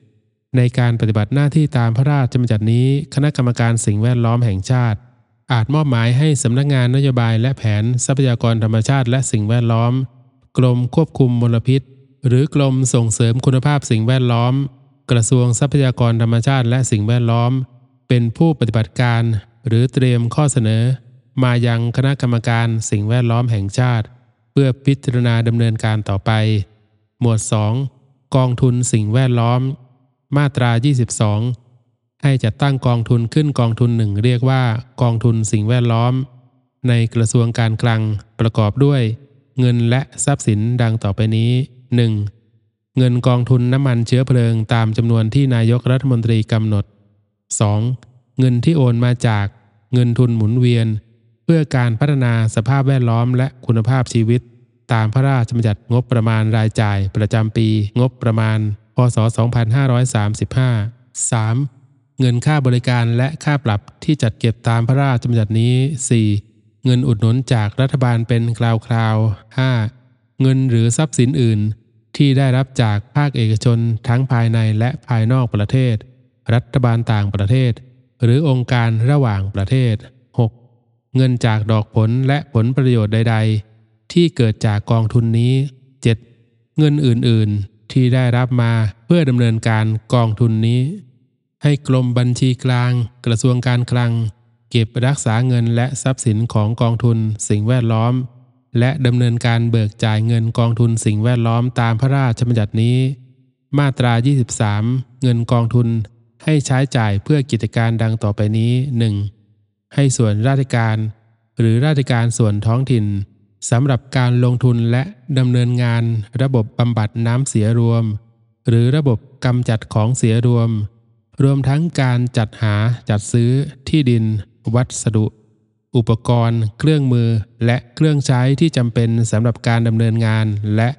A: ในการปฏิบัติหน้าที่ตามพระราชบัญญัตินี้ คณะกรรมการสิ่งแวดล้อมแห่งชาติ อาจมอบหมายให้สำนักงานนโยบายและแผนทรัพยากรธรรมชาติและสิ่งแวดล้อม กรมควบคุมมลพิษ หรือกรมส่งเสริมคุณภาพสิ่งแวดล้อม กระทรวงทรัพยากรธรรมชาติและสิ่งแวดล้อม เป็นผู้ปฏิบัติการ หรือเตรียมข้อเสนอ มายังคณะกรรมการสิ่งแวดล้อมแห่งชาติ เพื่อพิจารณาดำเนินการต่อไป หมวด 2 กองทุนสิ่งแวดล้อม มาตรา 22 ให้จัดตั้งกองทุนขึ้นกองทุนหนึ่งเรียกว่า กองทุนสิ่งแวดล้อม ในกระทรวงการคลังประกอบด้วย เงินและทรัพย์สินดังต่อไปนี้ 1. เงินกองทุนน้ำมันเชื้อเพลิงตามจำนวนที่นายกรัฐมนตรีกำหนด 2. เงินที่โอนมาจากเงินทุนหมุนเวียน เพื่อการพัฒนาสภาพแวดล้อมและคุณภาพชีวิต ตามพระราชบัญญัติงบประมาณรายจ่ายประจำปีงบประมาณ พศ 2535 3. เงินค่าบริการและค่าปรับที่จัดเก็บตามพระราชบัญญัตินี้ 4. เงินอุดหนุนจากรัฐบาลเป็นคราวๆ 5. เงินหรือทรัพย์สินอื่น ที่ได้รับจากภาคเอกชนทั้งภายในและภายนอกประเทศ รัฐบาลต่างประเทศ หรือองค์การระหว่างประเทศ 6. เงินจากดอกผลและผลประโยชน์ใด ๆ ที่เกิดจากกองทุนนี้ 7. เงินอื่นๆ ที่ได้รับมาเพื่อดำเนินการกองทุนนี้ ให้กรมบัญชีกลาง กระทรวงการคลัง เก็บรักษาเงินและทรัพย์สินของกองทุนสิ่งแวดล้อม และดำเนินการเบิกจ่ายเงินกองทุนสิ่งแวดล้อมตามพระราชบัญญัตินี้ มาตรา 23 เงินกองทุน ให้ใช้จ่ายเพื่อกิจการดังต่อไปนี้ 1. ให้ส่วนราชการ หรือราชการส่วนท้องถิ่น สำหรับการลงทุนและดำเนินงานระบบบำบัดน้ำเสียรวม หรือระบบกำจัดของเสียรวม รวมทั้งการจัดหาจัดซื้อที่ดิน วัสดุ อุปกรณ์ เครื่องมือ และเครื่องใช้ที่จำเป็นสำหรับการดำเนินงาน และ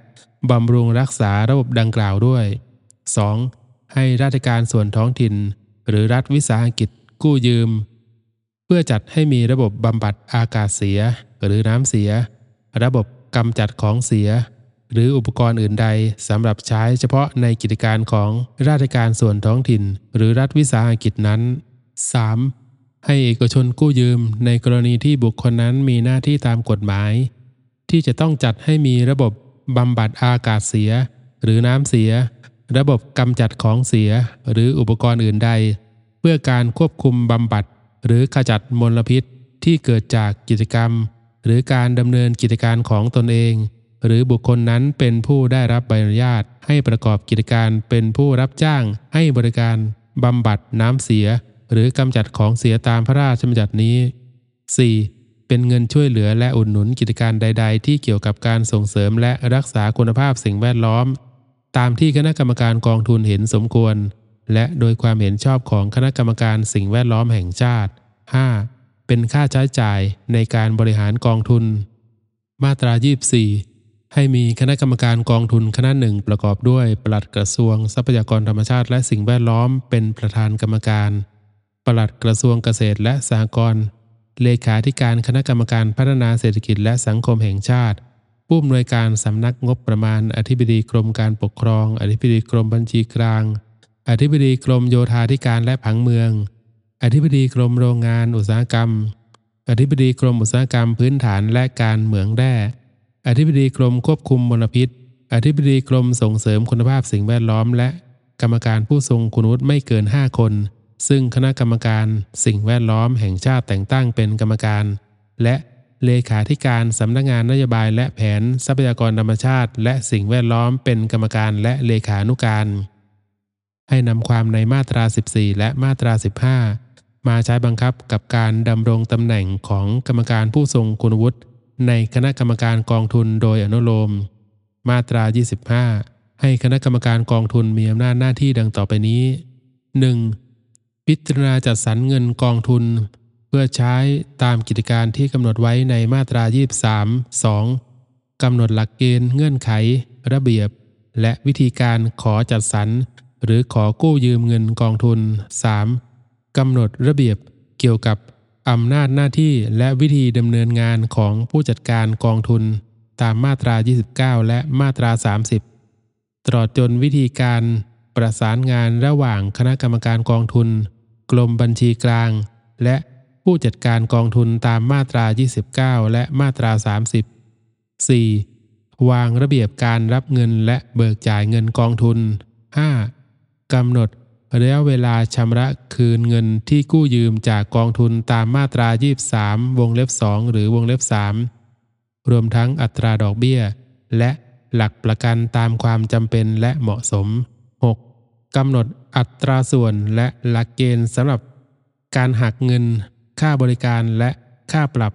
A: บำรุงรักษาระบบดังกล่าวด้วย 2. ให้ราชการส่วนท้องถิ่น หรือรัฐวิสาหกิจกู้ยืม เพื่อจัดให้มีระบบบำบัดอากาศเสียหรือน้ำเสีย ระบบกำจัดของเสีย หรืออุปกรณ์อื่นใดสำหรับใช้เฉพาะในกิจการของราชการส่วนท้องถิ่น หรือรัฐวิสาหกิจนั้น 3. ให้เอกชนกู้ยืมในกรณีที่บุคคลนั้นมีหน้าที่ตามกฎหมาย ที่จะต้องจัดให้มีระบบบำบัดอากาศเสีย หรือน้ำเสีย ระบบกำจัดของเสีย หรืออุปกรณ์อื่นใด เพื่อการควบคุมบำบัด หรือขจัดมลพิษที่เกิดจากกิจกรรม หรือการดำเนินกิจการของตนเอง หรือบุคคลนั้นเป็นผู้ได้รับใบอนุญาต ให้ประกอบกิจการเป็นผู้รับจ้าง ให้บริการบำบัดน้ำเสีย หรือกำจัดของเสียตามพระราชบัญญัตินี้ 4. เป็นเงินช่วยเหลือและอุดหนุนกิจการใด ๆ ที่เกี่ยวกับการส่งเสริมและรักษาคุณภาพสิ่งแวดล้อม ตามที่คณะกรรมการกองทุนเห็นสมควร และโดยความเห็นชอบของคณะกรรมการสิ่งแวดล้อมแห่งชาติ 5. เป็นค่าใช้จ่ายในการบริหารกองทุน มาตรา 24 ให้มีคณะกรรมการกองทุนคณะหนึ่งประกอบด้วยปลัดกระทรวงทรัพยากรธรรมชาติและสิ่งแวดล้อมเป็นประธานกรรมการปลัดกระทรวงเกษตรและสหกรณ์เลขาธิการคณะกรรมการพัฒนาเศรษฐกิจและสังคมแห่งชาติ ผู้อำนวยการสำนักงบประมาณ อธิบดีกรมการปกครอง อธิบดีกรมบัญชีกลาง อธิบดีกรมโยธาธิการและผังเมือง อธิบดีกรมโรงงานอุตสาหกรรม อธิบดีกรมอุตสาหกรรมพื้นฐานและการเหมืองแร่ อธิบดีกรมควบคุมมลพิษ อธิบดีกรมส่งเสริมคุณภาพสิ่งแวดล้อม และกรรมการผู้ทรงคุณวุฒิไม่เกิน 5 คน ซึ่งคณะกรรมการสิ่งแวดล้อมแห่งชาติแต่งตั้งเป็นกรรมการ และเลขาธิการสำนักงานนโยบายและแผนทรัพยากรธรรมชาติ และสิ่งแวดล้อมเป็นกรรมการและเลขานุการ ให้นำความในมาตรา 14 และมาตรา 15 มาใช้บังคับกับการดำรงตำแหน่งของกรรมการผู้ทรงคุณวุฒิในคณะกรรมการกองทุนโดยอนุโลม มาตรา 25 ให้คณะกรรมการกองทุนมีอำนาจหน้าที่ดังต่อไปนี้ 1. พิจารณาจัดสรรเงินกองทุน เพื่อใช้ตามกิจการที่กำหนดไว้ในมาตรา 23 2. กำหนดหลักเกณฑ์เงื่อนไข ระเบียบ และวิธีการขอจัดสรรหรือขอกู้ยืมเงินกองทุน 3. กำหนดระเบียบเกี่ยวกับอำนาจหน้าที่และวิธีดำเนินงานของผู้จัดการกองทุนตามมาตรา 29 และมาตรา 30 ตลอดจนวิธีการประสานงานระหว่างคณะกรรมการกองทุน กรมบัญชีกลาง และผู้จัดการกองทุนตามมาตรา 29 และมาตรา 30 4. วางระเบียบการรับเงินและเบิกจ่ายเงินกองทุน 5. กำหนด ระยะเวลาชำระคืนเงินที่กู้ยืมจากกองทุนตามมาตรา 23 วงเล็บ 2 หรือวงเล็บ 3 รวมทั้งอัตราดอกเบี้ย และหลักประกันตามความจำเป็นและเหมาะสม 6. กำหนดอัตราส่วนและหลักเกณฑ์สำหรับการหักเงิน ค่าบริการและค่าปรับ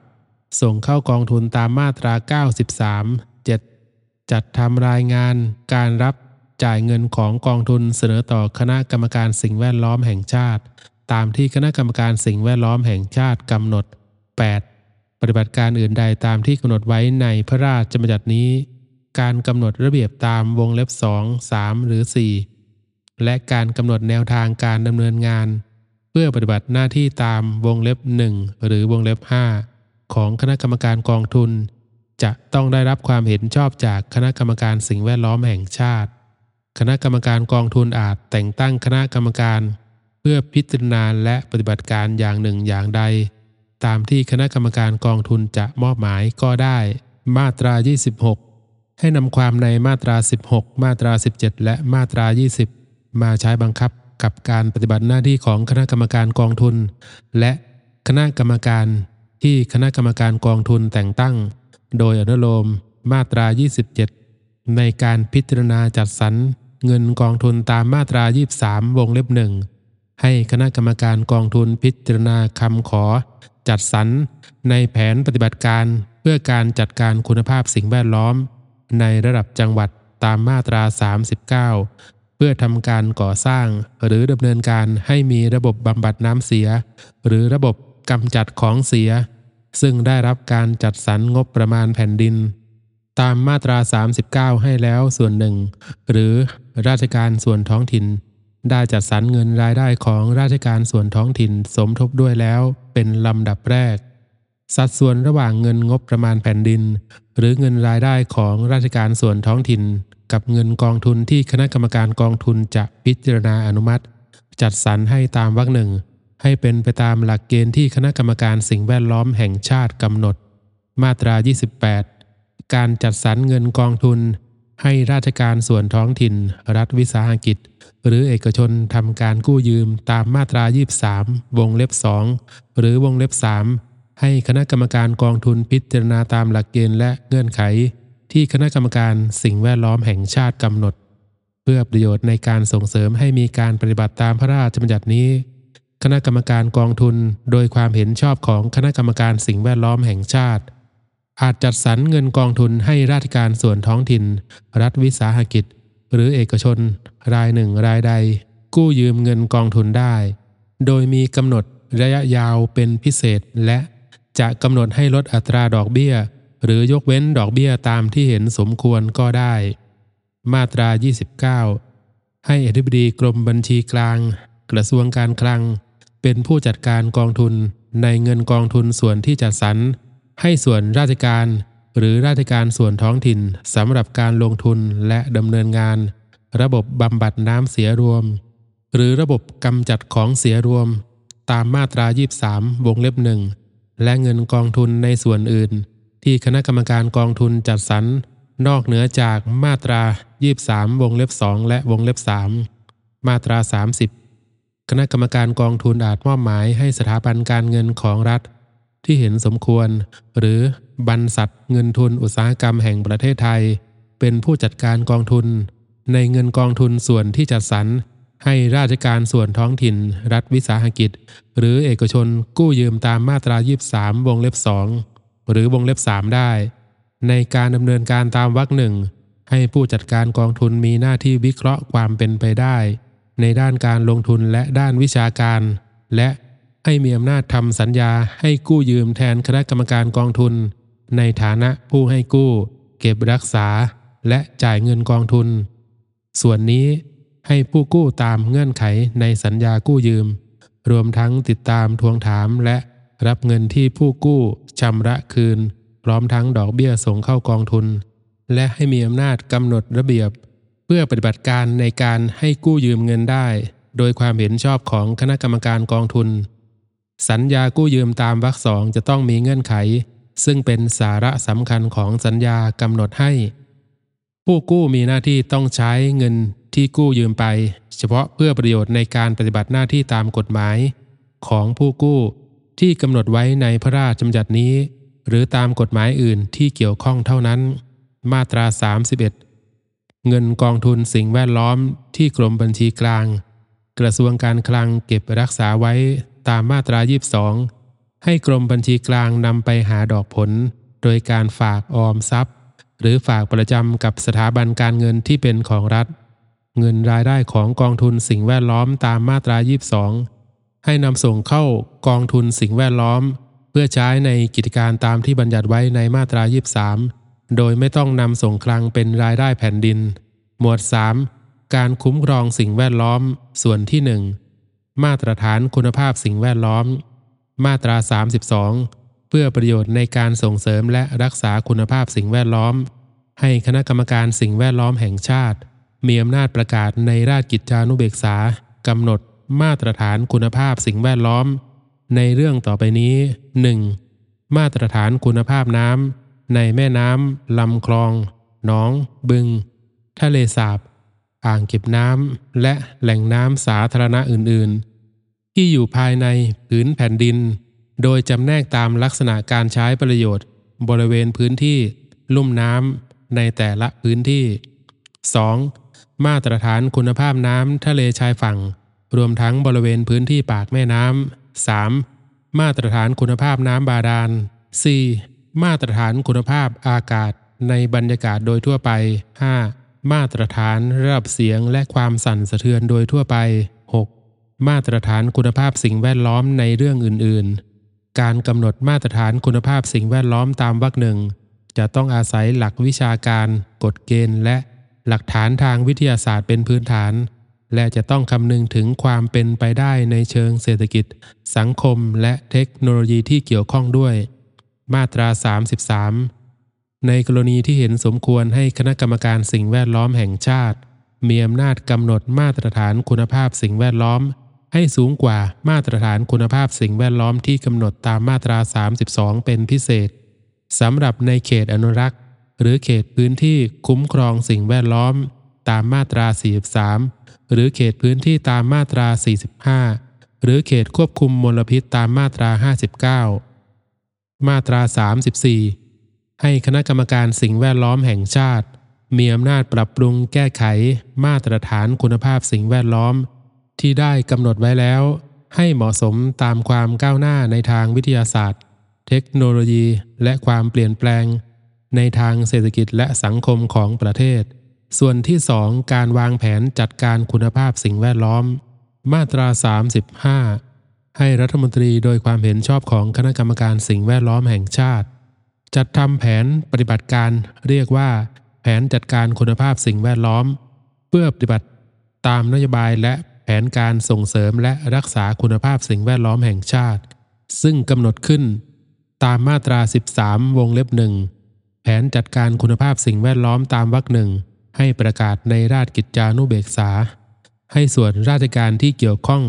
A: ส่งเข้ากองทุนตามมาตรา 93 7. จัดทำรายงานการรับ จ่ายเงินของกองทุนเสนอต่อคณะกรรมการสิ่งแวดล้อมแห่งชาติ ตามที่คณะกรรมการสิ่งแวดล้อมแห่งชาติกำหนด 8. ปฏิบัติการอื่นใดตามที่กำหนดไว้ในพระราชบัญญัตินี้ การกำหนดระเบียบตามวงเล็บ 2 3 หรือ 4 และการกำหนดแนวทางการดำเนินงาน เพื่อปฏิบัติหน้าที่ตามวงเล็บ 1 หรือวงเล็บ 5 ของคณะกรรมการกองทุนจะต้องได้รับความเห็นชอบจากคณะกรรมการสิ่งแวดล้อมแห่งชาติ คณะกรรมการกองทุนอาจแต่งตั้งคณะกรรมการ เพื่อพิจารณาและปฏิบัติการอย่างหนึ่งอย่างใด ตามที่คณะกรรมการกองทุนจะมอบหมายก็ได้ มาตรา 26 ให้นำความในมาตรา 16 มาตรา 17 และมาตรา 20 มาใช้บังคับกับการปฏิบัติหน้าที่ของคณะกรรมการกองทุน และคณะกรรมการที่คณะกรรมการกองทุนแต่งตั้ง โดยอนุโลมมาตรา 27 ในการพิจารณาจัดสรร เงินกองทุนตามมาตรา 23 วงเล็บหนึ่งให้คณะกรรมการกองทุนพิจารณาคำขอ จัดสรรในแผนปฏิบัติการเพื่อการจัดการคุณภาพสิ่งแวดล้อม ในระดับจังหวัดตามมาตรา 39 เพื่อทำการก่อสร้าง หรือดำเนินการให้มีระบบบำบัดน้ำเสีย หรือระบบกำจัดของเสีย ซึ่งได้รับการจัดสรรงบประมาณแผ่นดิน ตามมาตรา 39 ให้แล้วส่วนหนึ่ง หรือราชการส่วนท้องถิ่น ได้จัดสรรเงินรายได้ของราชการส่วนท้องถิ่นสมทบด้วยแล้วเป็นลำดับแรก สัดส่วนระหว่างเงินงบประมาณแผ่นดิน หรือเงินรายได้ของราชการส่วนท้องถิ่น กับเงินกองทุนที่คณะกรรมการกองทุนจะพิจารณาอนุมัติ จัดสรรให้ตามวรรคหนึ่ง ให้เป็นไปตามหลักเกณฑ์ที่คณะกรรมการสิ่งแวดล้อมแห่งชาติกำหนด มาตรา 28 การจัดสรรเงินกองทุน ให้ราชการส่วนท้องถิ่น รัฐวิสาหกิจ หรือเอกชนทำการกู้ยืมตามมาตรา 23 วงเล็บ 2 หรือวงเล็บ 3 ให้คณะกรรมการกองทุนพิจารณาตามหลักเกณฑ์และเงื่อนไข ที่คณะกรรมการสิ่งแวดล้อมแห่งชาติกำหนด เพื่อประโยชน์ในการส่งเสริมให้มีการปฏิบัติตามพระราชบัญญัตินี้คณะกรรมการกองทุน โดยความเห็นชอบของคณะกรรมการสิ่งแวดล้อมแห่งชาติ อาจจัดสรรเงินกองทุนให้ราชการส่วนท้องถิ่น รัฐวิสาหกิจ หรือเอกชน รายหนึ่งรายใด กู้ยืมเงินกองทุนได้ โดยมีกำหนดระยะยาวเป็นพิเศษและจะกำหนดให้ลดอัตราดอกเบี้ย หรือยกเว้นดอกเบี้ยตามที่เห็นสมควรก็ได้ มาตรา 29 ให้อธิบดีกรมบัญชีกลาง กระทรวงการคลัง เป็นผู้จัดการกองทุนในเงินกองทุนส่วนที่จัดสรร ให้ส่วนราชการ หรือราชการส่วนท้องถิ่นสำหรับการลงทุนและดำเนินงาน ระบบบำบัดน้ำเสียรวม หรือระบบกำจัดของเสียรวม ตามมาตรา 23 วงเล็บหนึ่งและเงินกองทุนในส่วนอื่น ที่คณะกรรมการกองทุนจัดสรรนอกเหนือจากมาตรา 23 วงเล็บ 2 และวงเล็บ 3 มาตรา 30 คณะกรรมการกองทุนอาจมอบหมายให้สถาบันการเงินของรัฐ ที่เห็นสมควร หรือบรรษัทเงินทุนอุตสาหกรรมแห่งประเทศไทย เป็นผู้จัดการกองทุน ในเงินกองทุนส่วนที่จัดสรรให้ราชการส่วนท้องถิ่น รัฐวิสาหกิจ หรือเอกชนกู้ยืมตามมาตรา23 วงเล็บ 2 หรือวงเล็บ 3 ได้ ในการดำเนินการตามวรรคหนึ่งให้ผู้จัดการกองทุนมีหน้าที่วิเคราะห์ความเป็นไปได้ ในด้านการลงทุนและด้านวิชาการ และ ให้มีอำนาจทำสัญญาให้กู้ยืมแทนคณะกรรมการกองทุน ในฐานะผู้ให้กู้ เก็บรักษาและจ่ายเงินกองทุน ส่วนนี้ให้ผู้กู้ตามเงื่อนไขในสัญญากู้ยืม รวมทั้งติดตามทวงถามและรับเงินที่ผู้กู้ชำระคืน พร้อมทั้งดอกเบี้ยส่งเข้ากองทุน และให้มีอำนาจกำหนดระเบียบ เพื่อปฏิบัติการในการให้กู้ยืมเงินได้ โดยความเห็นชอบของคณะกรรมการกองทุน สัญญากู้ยืมตามวรรคสองจะต้องมีเงื่อนไข ซึ่งเป็นสาระสำคัญของสัญญากำหนดให้ ผู้กู้มีหน้าที่ต้องใช้เงินที่กู้ยืมไป เฉพาะเพื่อประโยชน์ในการปฏิบัติหน้าที่ตามกฎหมาย ของผู้กู้ที่กำหนดไว้ในพระราชบัญญัตินี้ หรือตามกฎหมายอื่นที่เกี่ยวข้องเท่านั้น มาตรา 31 เงินกองทุนสิ่งแวดล้อมที่กรมบัญชีกลาง กระทรวงการคลังเก็บรักษาไว้ ตามมาตรา 22 ให้กรมบัญชีกลางนำไปหาดอกผล โดยการฝากออมทรัพย์ หรือฝากประจำกับสถาบันการเงินที่เป็นของรัฐ เงินรายได้ของกองทุนสิ่งแวดล้อมตามมาตรา 22 ให้นำส่งเข้ากองทุนสิ่งแวดล้อม เพื่อใช้ในกิจการตามที่บัญญัติไว้ในมาตรา 23 โดยไม่ต้องนำส่งคลังเป็นรายได้แผ่นดิน หมวด 3 การคุ้มครองสิ่งแวดล้อมส่วนที่ 1 มาตรฐานคุณภาพสิ่งแวดล้อม มาตรา 32 เพื่อประโยชน์ในการส่งเสริมและรักษาคุณภาพสิ่งแวดล้อม ให้คณะกรรมการสิ่งแวดล้อมแห่งชาติ มีอำนาจประกาศในราชกิจจานุเบกษากำหนดมาตรฐานคุณภาพสิ่งแวดล้อม ในเรื่องต่อไปนี้ 1. มาตรฐานคุณภาพน้ำในแม่น้ำลำคลอง หนอง บึง ทะเลสาบ อ่างเก็บน้ำและแหล่งน้ำสาธารณะอื่นๆ ที่อยู่ภายในผืนแผ่นดิน โดยจำแนกตามลักษณะการใช้ประโยชน์ บริเวณพื้นที่ ลุ่มน้ำในแต่ละพื้นที่ 2. มาตรฐานคุณภาพน้ำทะเลชายฝั่ง รวมทั้งบริเวณพื้นที่ปากแม่น้ำ 3. มาตรฐานคุณภาพน้ำบาดาล 4. มาตรฐานคุณภาพอากาศในบรรยากาศโดยทั่วไป 5. มาตรฐานระดับเสียงและความสั่นสะเทือนโดยทั่วไป 6. มาตรฐานคุณภาพสิ่งแวดล้อมในเรื่องอื่น ๆ การกำหนดมาตรฐานคุณภาพสิ่งแวดล้อมตามวรรคหนึ่งจะต้องอาศัยหลักวิชาการ กฎเกณฑ์ และหลักฐานทางวิทยาศาสตร์เป็นพื้นฐาน และจะต้องคำนึงถึงความเป็นไปได้ในเชิงเศรษฐกิจ สังคม และเทคโนโลยีที่เกี่ยวข้องด้วย มาตรา 33 ในกรณีที่เห็นสมควรให้คณะกรรมการสิ่งแวดล้อมแห่งชาติ มีอำนาจกำหนดมาตรฐานคุณภาพสิ่งแวดล้อม ให้สูงกว่ามาตรฐานคุณภาพสิ่งแวดล้อมที่กำหนดตามมาตรา 32 เป็นพิเศษสำหรับในเขตอนุรักษ์ หรือเขตพื้นที่คุ้มครองสิ่งแวดล้อม ตามมาตรา 43 หรือเขตพื้นที่ตามมาตรา 45 หรือเขตควบคุมมลพิษตามมาตรา 59 มาตรา 34 ให้คณะกรรมการสิ่งแวดล้อมแห่งชาติ มีอำนาจปรับปรุงแก้ไขมาตรฐานคุณภาพสิ่งแวดล้อม ที่ได้กำหนดไว้แล้ว ให้เหมาะสมตามความก้าวหน้าในทางวิทยาศาสตร์ เทคโนโลยี และความเปลี่ยนแปลง ในทางเศรษฐกิจและสังคมของประเทศ ส่วนที่ 2 การวางแผนจัดการคุณภาพสิ่งแวดล้อม มาตรา 35ให้รัฐมนตรีโดยความเห็นชอบของคณะกรรมการสิ่งแวดล้อมแห่งชาติ จัดทำแผนปฏิบัติการเรียกว่า แผนจัดการคุณภาพสิ่งแวดล้อม เพื่อปฏิบัติตามนโยบายและแผนการส่งเสริมและรักษาคุณภาพสิ่งแวดล้อมแห่งชาติ ซึ่งกำหนดขึ้น ตามมาตรา 13 วงเล็บหนึ่งแผนจัดการคุณภาพสิ่งแวดล้อมตามวรรคหนึ่งให้ประกาศในราชกิจจานุเบกษา ให้ส่วนราชการที่เกี่ยวข้อง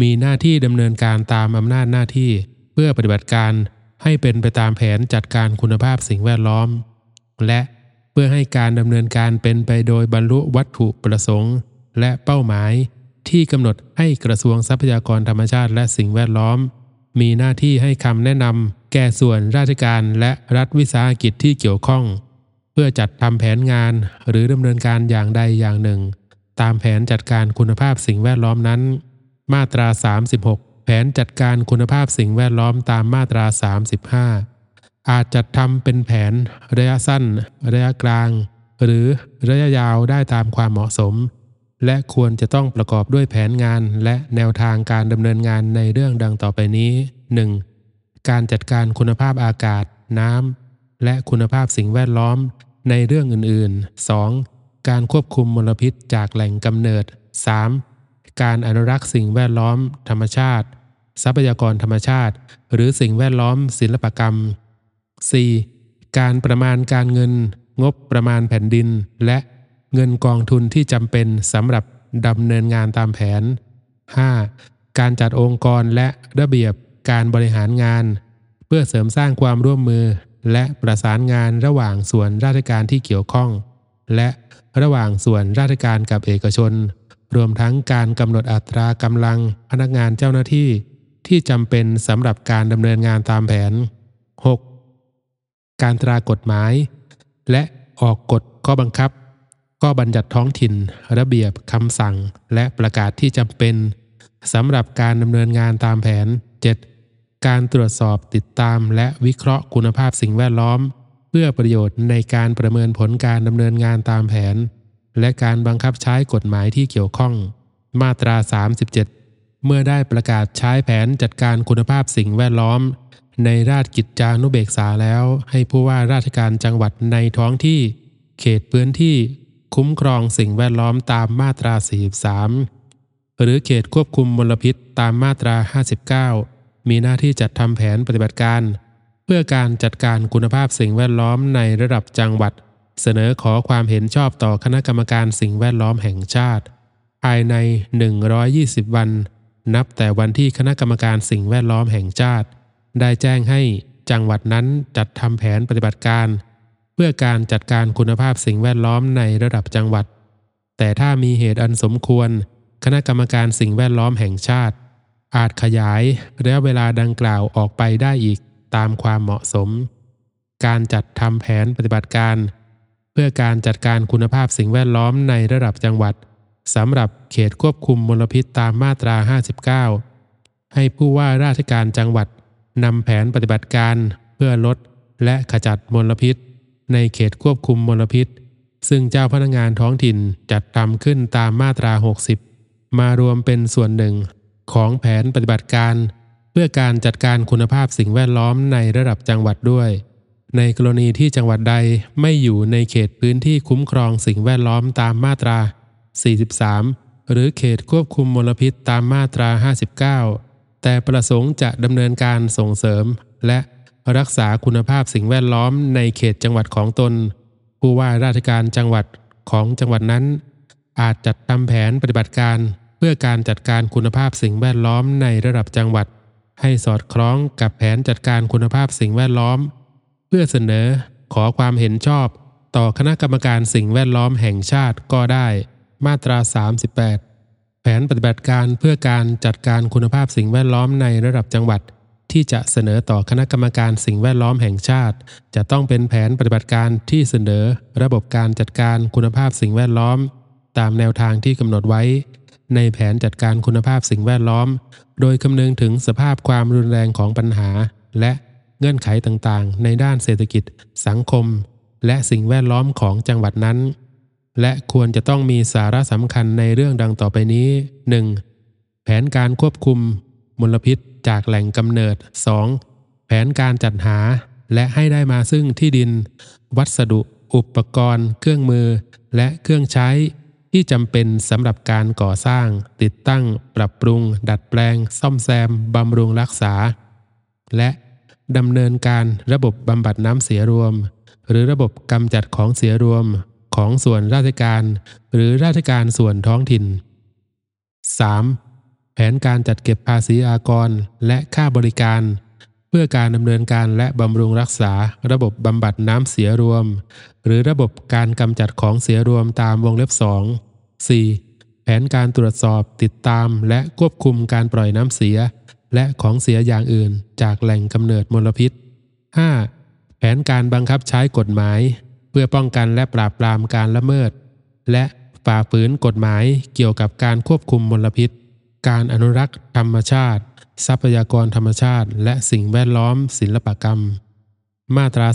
A: มีหน้าที่ดำเนินการตามอำนาจหน้าที่ เพื่อปฏิบัติการ ให้เป็นไปตามแผนจัดการคุณภาพสิ่งแวดล้อม และเพื่อให้การดำเนินการเป็นไปโดยบรรลุวัตถุประสงค์ และเป้าหมาย ที่กำหนดให้กระทรวงทรัพยากรธรรมชาติและสิ่งแวดล้อม มีหน้าที่ให้คำแนะนำแก่ส่วนราชการและรัฐวิสาหกิจที่เกี่ยวข้อง เพื่อจัดทำแผนงานหรือดำเนินการอย่างใดอย่างหนึ่ง ตามแผนจัดการคุณภาพสิ่งแวดล้อมนั้น มาตรา 36 ผนจัดการคุณภาพสิ่งแวดล้อมตามมาตรา 35 อาจจัดทำเป็นแผนระยะสั้น ระยะกลาง หรือระยะยาวได้ตามความเหมาะสม และควรจะต้องประกอบด้วยแผนงานและแนวทางการดำเนินงานในเรื่องดังต่อไปนี้ 1. การจัดการคุณภาพอากาศ น้ำและคุณภาพสิ่งแวดล้อมในเรื่องอื่นๆ 2. การควบคุมมลพิษจากแหล่งกำเนิด 3. การอนุรักษ์สิ่งแวดล้อม ธรรมชาติ ทรัพยากรธรรมชาติ หรือสิ่งแวดล้อมศิลปกรรม 4. การประมาณการเงิน งบประมาณแผ่นดิน และเงินกองทุนที่จำเป็นสำหรับดำเนินงานตามแผน 5. การจัดองค์กรและระเบียบการบริหารงาน เพื่อเสริมสร้างความร่วมมือ และประสานงานระหว่างส่วนราชการที่เกี่ยวข้อง และระหว่างส่วนราชการกับเอกชน รวมทั้งการกำหนดอัตรากำลังพนักงานเจ้าหน้าที่ ที่จำเป็นสำหรับการดำเนินงานตามแผน 6. การตรากฎหมาย และออกกฎข้อบังคับข้อบัญญัติท้องถิ่น ระเบียบคำสั่ง และประกาศที่จำเป็นสำหรับการดำเนินงานตามแผน 7. การตรวจสอบติดตามและวิเคราะห์คุณภาพสิ่งแวดล้อม เพื่อประโยชน์ในการประเมินผลการดำเนินงานตามแผน และการบังคับใช้กฎหมายที่เกี่ยวข้อง มาตรา 37 เมื่อได้ประกาศใช้แผนจัดการคุณภาพสิ่งแวดล้อม ในราชกิจจานุเบกษาแล้ว ให้ผู้ว่าราชการจังหวัดในท้องที่ เขตพื้นที่ คุ้มครองสิ่งแวดล้อมตามมาตรา 43 หรือเขตควบคุมมลพิษตามมาตรา 59 มีหน้าที่จัดทำแผนปฏิบัติการ เพื่อการจัดการคุณภาพสิ่งแวดล้อมในระดับจังหวัด เสนอขอความเห็นชอบต่อคณะกรรมการสิ่งแวดล้อมแห่งชาติ ภายใน 120 วัน นับแต่วันที่คณะกรรมการสิ่งแวดล้อมแห่งชาติ ได้แจ้งให้จังหวัดนั้นจัดทำแผนปฏิบัติการ เพื่อการจัดการคุณภาพสิ่งแวดล้อมในระดับจังหวัด แต่ถ้ามีเหตุอันสมควร คณะกรรมการสิ่งแวดล้อมแห่งชาติ อาจขยายระยะเวลาดังกล่าวออกไปได้อีกตามความเหมาะสม การจัดทำแผนปฏิบัติการ เพื่อการจัดการคุณภาพสิ่งแวดล้อมในระดับจังหวัด สำหรับเขตควบคุมมลพิษตามมาตรา 59 ให้ผู้ว่าราชการจังหวัดนำแผนปฏิบัติการเพื่อลดและขจัดมลพิษ ในเขตควบคุมมลพิษ ซึ่งเจ้าพนักงานท้องถิ่นจัดทำขึ้นตามมาตรา 60 มารวมเป็นส่วนหนึ่ง ของแผนปฏิบัติการ เพื่อการจัดการคุณภาพสิ่งแวดล้อมในระดับจังหวัดด้วย ในกรณีที่จังหวัดใดไม่อยู่ในเขตพื้นที่คุ้มครองสิ่งแวดล้อมตามมาตรา 43 หรือเขตควบคุมมลพิษตามมาตรา 59 แต่ประสงค์จะดำเนินการส่งเสริม และรักษาคุณภาพสิ่งแวดล้อมในเขตจังหวัดของตน ผู้ว่าราชการจังหวัดของจังหวัดนั้น อาจจัดทำแผนปฏิบัติการเพื่อการจัดการคุณภาพสิ่งแวดล้อมในระดับจังหวัด ให้สอดคล้องกับแผนจัดการคุณภาพสิ่งแวดล้อม เพื่อเสนอขอความเห็นชอบต่อคณะกรรมการสิ่งแวดล้อมแห่งชาติก็ได้ มาตรา 38 แผนปฏิบัติการเพื่อการจัดการคุณภาพสิ่งแวดล้อมในระดับจังหวัด ที่จะเสนอต่อคณะกรรมการสิ่งแวดล้อมแห่งชาติ จะต้องเป็นแผนปฏิบัติการที่เสนอระบบการจัดการคุณภาพสิ่งแวดล้อม ตามแนวทางที่กำหนดไว้ ในแผนจัดการคุณภาพสิ่งแวดล้อม โดยคำนึงถึงสภาพความรุนแรงของปัญหา และเงื่อนไขต่างๆ ในด้านเศรษฐกิจ สังคม และสิ่งแวดล้อมของจังหวัดนั้น และควรจะต้องมีสาระสำคัญในเรื่องดังต่อไปนี้ 1. แผนการควบคุมมลพิษจากแหล่งกำเนิด 2. แผนการจัดหาและให้ได้มาซึ่งที่ดิน วัสดุ อุปกรณ์ เครื่องมือ และเครื่องใช้ ที่จำเป็นสำหรับการก่อสร้าง ติดตั้ง ปรับปรุง ดัดแปลง ซ่อมแซมบำรุงรักษา และดำเนินการระบบบำบัดน้ำเสียรวม หรือระบบกำจัดของเสียรวม ของส่วนราชการ หรือราชการส่วนท้องถิ่น 3. แผนการจัดเก็บภาษีอากรและค่าบริการ เพื่อการดำเนินการและบำรุงรักษา ระบบบำบัดน้ำเสียรวม หรือระบบการกำจัดของเสียรวมตามวงเล็บ 2 4. แผนการตรวจสอบติดตามและควบคุมการปล่อยน้ำเสีย และของเสียอย่างอื่น จากแหล่งกำเนิดมลพิษ 5. แผนการบังคับใช้กฎหมาย พื่อป้องกันและปราบปรามการละเมิด และฝ่าฝืนกฎหมายเกี่ยวกับการควบคุมมลพิษ การอนุรักษ์ธรรมชาติ ทรัพยากรธรรมชาติ และสิ่งแวดล้อม ศิลปกรรม มาตรา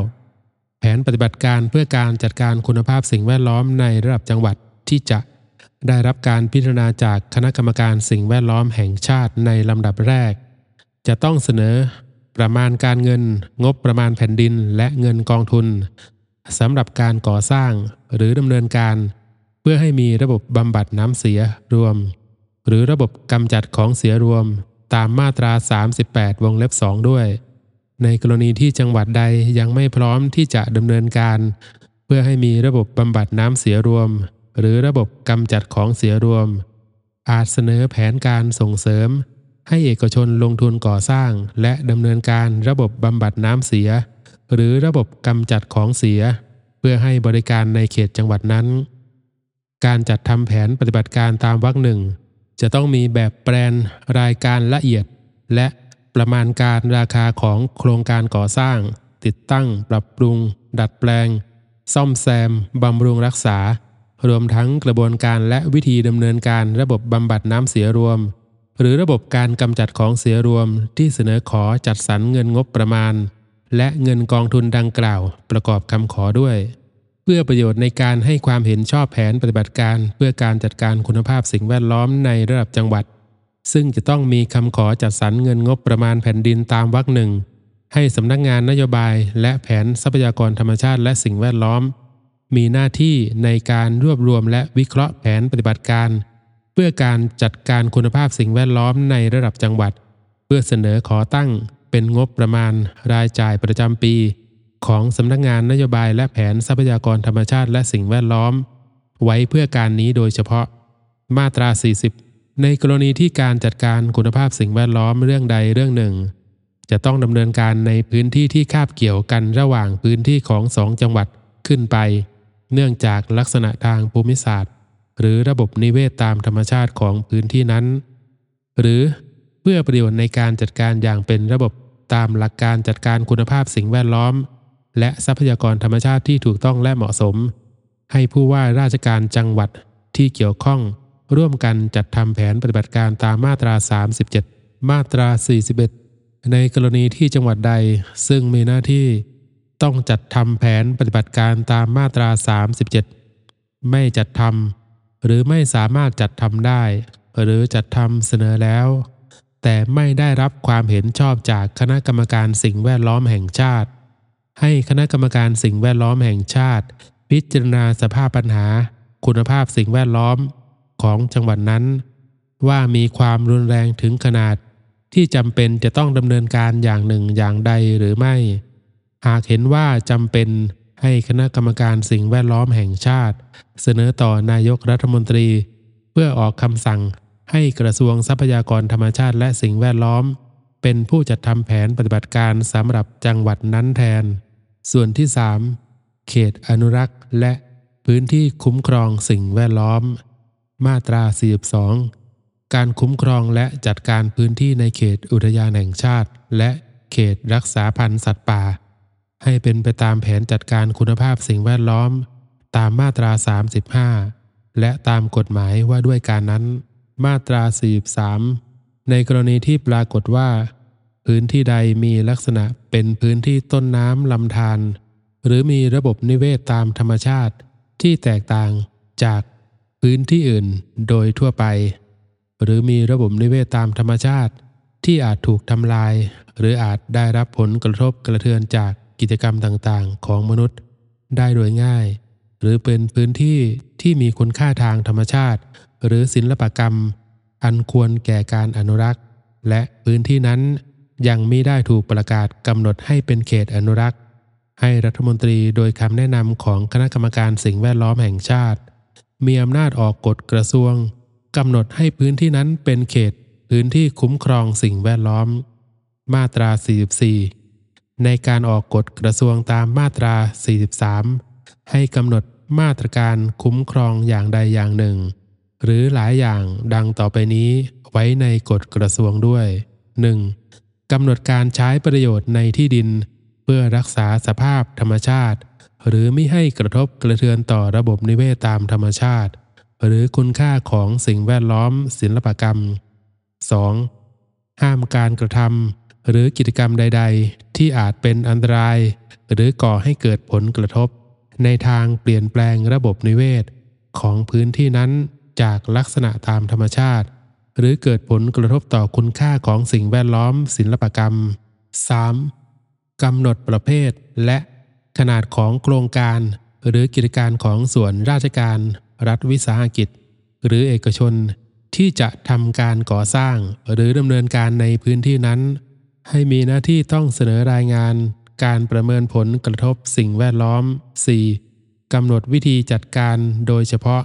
A: 39 แผนปฏิบัติการเพื่อการจัดการคุณภาพสิ่งแวดล้อมในระดับจังหวัดที่จะได้รับการพิจารณาจากคณะกรรมการสิ่งแวดล้อมแห่งชาติในลำดับแรก จะต้องเสนอประมาณการเงิน งบประมาณแผ่นดินและเงินกองทุน สำหรับการก่อสร้างหรือดำเนินการ เพื่อให้มีระบบบำบัดน้ำเสียรวม หรือระบบกำจัดของเสียรวม ตามมาตรา 38 วงเล็บ 2 ด้วย ในกรณีที่จังหวัดใดยังไม่พร้อมที่จะดำเนินการ เพื่อให้มีระบบบำบัดน้ำเสียรวม หรือระบบกำจัดของเสียรวม อาจเสนอแผนการส่งเสริม ให้เอกชนลงทุนก่อสร้าง และดำเนินการระบบบำบัดน้ำเสีย หรือระบบกำจัดของเสีย เพื่อให้บริการในเขตจังหวัดนั้น การจัดทำแผนปฏิบัติการตามวรรคหนึ่งจะต้องมีแบบแปลนรายการละเอียด และประมาณการราคาของโครงการก่อสร้าง ติดตั้ง ปรับปรุง ดัดแปลง ซ่อมแซมบำรุงรักษา รวมทั้งกระบวนการและวิธีดำเนินการระบบบำบัดน้ำเสียรวม หรือระบบการกำจัดของเสียรวมที่เสนอขอจัดสรรเงินงบประมาณ และเงินกองทุนดังกล่าวประกอบคำขอด้วย เพื่อประโยชน์ในการให้ความเห็นชอบแผนปฏิบัติการ เพื่อการจัดการคุณภาพสิ่งแวดล้อมในระดับจังหวัด ซึ่งจะต้องมีคำขอจัดสรรเงินงบประมาณแผ่นดินตามวรรคหนึ่งให้สำนักงานนโยบายและแผนทรัพยากรธรรมชาติและสิ่งแวดล้อม มีหน้าที่ในการรวบรวมและวิเคราะห์แผนปฏิบัติการ เพื่อการจัดการคุณภาพสิ่งแวดล้อมในระดับจังหวัด เพื่อเสนอขอตั้ง เป็นงบประมาณรายจ่ายประจำปี ของสำนักงานนโยบายและแผนทรัพยากรธรรมชาติและสิ่งแวดล้อม ไว้เพื่อการนี้โดยเฉพาะ มาตรา 40 ในกรณีที่การจัดการคุณภาพสิ่งแวดล้อมเรื่องใดเรื่องหนึ่ง จะต้องดำเนินการในพื้นที่ที่คาบเกี่ยวกันระหว่างพื้นที่ของสองจังหวัดขึ้นไป เนื่องจากลักษณะทางภูมิศาสตร์ หรือระบบนิเวศตามธรรมชาติของพื้นที่นั้น หรือเพื่อประโยชน์ในการจัดการอย่างเป็นระบบ ตามหลักการจัดการคุณภาพสิ่งแวดล้อม และทรัพยากรธรรมชาติที่ถูกต้องและเหมาะสม ให้ผู้ว่าราชการจังหวัดที่เกี่ยวข้อง ร่วมกันจัดทำแผนปฏิบัติการตามมาตรา 37 มาตรา 41 ในกรณีที่จังหวัดใด ซึ่งมีหน้าที่ ต้องจัดทำแผนปฏิบัติการตามมาตรา 37 ไม่จัดทำหรือไม่สามารถจัดทำได้ หรือจัดทำเสนอแล้ว แต่ไม่ได้รับความเห็นชอบจากคณะกรรมการสิ่งแวดล้อมแห่งชาติ ให้คณะกรรมการสิ่งแวดล้อมแห่งชาติ พิจารณาสภาพปัญหา คุณภาพสิ่งแวดล้อมของจังหวัดนั้น ว่ามีความรุนแรงถึงขนาด ที่จำเป็นจะต้องดำเนินการอย่างหนึ่งอย่างใดหรือไม่ หากเห็นว่าจำเป็นให้คณะกรรมการสิ่งแวดล้อมแห่งชาติ เสนอต่อนายกรัฐมนตรี เพื่อออกคำสั่ง ให้กระทรวงทรัพยากรธรรมชาติและสิ่งแวดล้อม เป็นผู้จัดทำแผนปฏิบัติการสำหรับจังหวัดนั้นแทน ส่วนที่ 3 เขตอนุรักษ์และพื้นที่คุ้มครองสิ่งแวดล้อม มาตรา 42 การคุ้มครองและจัดการพื้นที่ในเขตอุทยานแห่งชาติ และเขตรักษาพันธุ์สัตว์ป่า ให้เป็นไปตามแผนจัดการคุณภาพสิ่งแวดล้อม ตามมาตรา 35 และตามกฎหมายว่าด้วยการนั้น มาตรา43 ในกรณีที่ปรากฏว่า พื้นที่ใดมีลักษณะเป็นพื้นที่ต้นน้ำลำธารหรือมีระบบนิเวศตามธรรมชาติที่แตกต่างจากพื้นที่อื่นโดยทั่วไป หรือมีระบบนิเวศตามธรรมชาติ ที่อาจถูกทำลาย หรืออาจได้รับผลกระทบกระเทือนจากกิจกรรมต่างๆ ของมนุษย์ ได้โดยง่าย หรือเป็นพื้นที่ที่มีคุณค่าทางธรรมชาติ หรือศิลปกรรม อันควรแก่การอนุรักษ์ และพื้นที่นั้นยังไม่ได้ถูกประกาศกำหนดให้เป็นเขตอนุรักษ์ ให้รัฐมนตรีโดยคำแนะนำของคณะกรรมการสิ่งแวดล้อมแห่งชาติ มีอำนาจออกกฎกระทรวงกำหนดให้พื้นที่นั้นเป็นเขตพื้นที่คุ้มครองสิ่งแวดล้อม มาตรา 44 ในการออกกฎกระทรวงตามมาตรา 43 ให้กำหนดมาตรการคุ้มครองอย่างใดอย่างหนึ่ง หรือหลายอย่างดังต่อไปนี้ไว้ในกฎกระทรวงด้วย 1. กำหนดการใช้ประโยชน์ในที่ดิน เพื่อรักษาสภาพธรรมชาติ หรือไม่ให้กระทบกระเทือนต่อระบบนิเวศตามธรรมชาติ หรือคุณค่าของสิ่งแวดล้อมศิลปกรรม 2. ห้ามการกระทำหรือกิจกรรมใด ๆ ที่อาจเป็นอันตราย หรือก่อให้เกิดผลกระทบ ในทางเปลี่ยนแปลงระบบนิเวศของพื้นที่นั้น จากลักษณะตามธรรมชาติ หรือเกิดผลกระทบต่อคุณค่าของสิ่งแวดล้อม ศิลปกรรม 3. กำหนดประเภท และขนาดของโครงการ หรือกิจการของส่วนราชการ รัฐวิสาหกิจ หรือเอกชนที่จะทำการก่อสร้าง หรือดำเนินการในพื้นที่นั้น ให้มีหน้าที่ต้องเสนอรายงาน การประเมินผลกระทบสิ่งแวดล้อม 4. กำหนดวิธีจัดการโดยเฉพาะ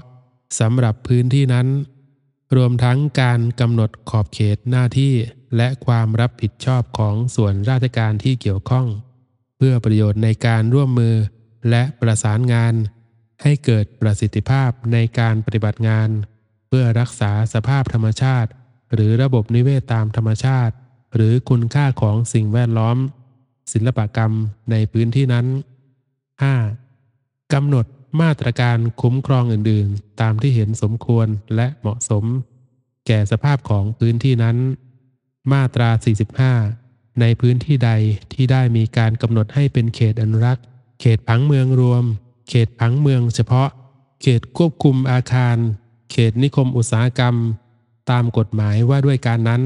A: สำหรับพื้นที่นั้น รวมทั้งการกำหนดขอบเขตหน้าที่และความรับผิดชอบของส่วนราชการที่เกี่ยวข้อง เพื่อประโยชน์ในการร่วมมือและประสานงาน ให้เกิดประสิทธิภาพในการปฏิบัติงาน เพื่อรักษาสภาพธรรมชาติ หรือระบบนิเวศตามธรรมชาติ หรือคุณค่าของสิ่งแวดล้อม ศิลปกรรมในพื้นที่นั้น 5. กำหนด มาตรการคุ้มครองอื่นๆ ตามที่เห็นสมควรและเหมาะสม แก่สภาพของพื้นที่นั้น มาตรา 45 ในพื้นที่ใดที่ได้มีการกำหนดให้เป็นเขตอนุรักษ์ เขตผังเมืองรวม เขตผังเมืองเฉพาะ เขตควบคุมอาคาร เขตนิคมอุตสาหกรรม ตามกฎหมายว่าด้วยการนั้น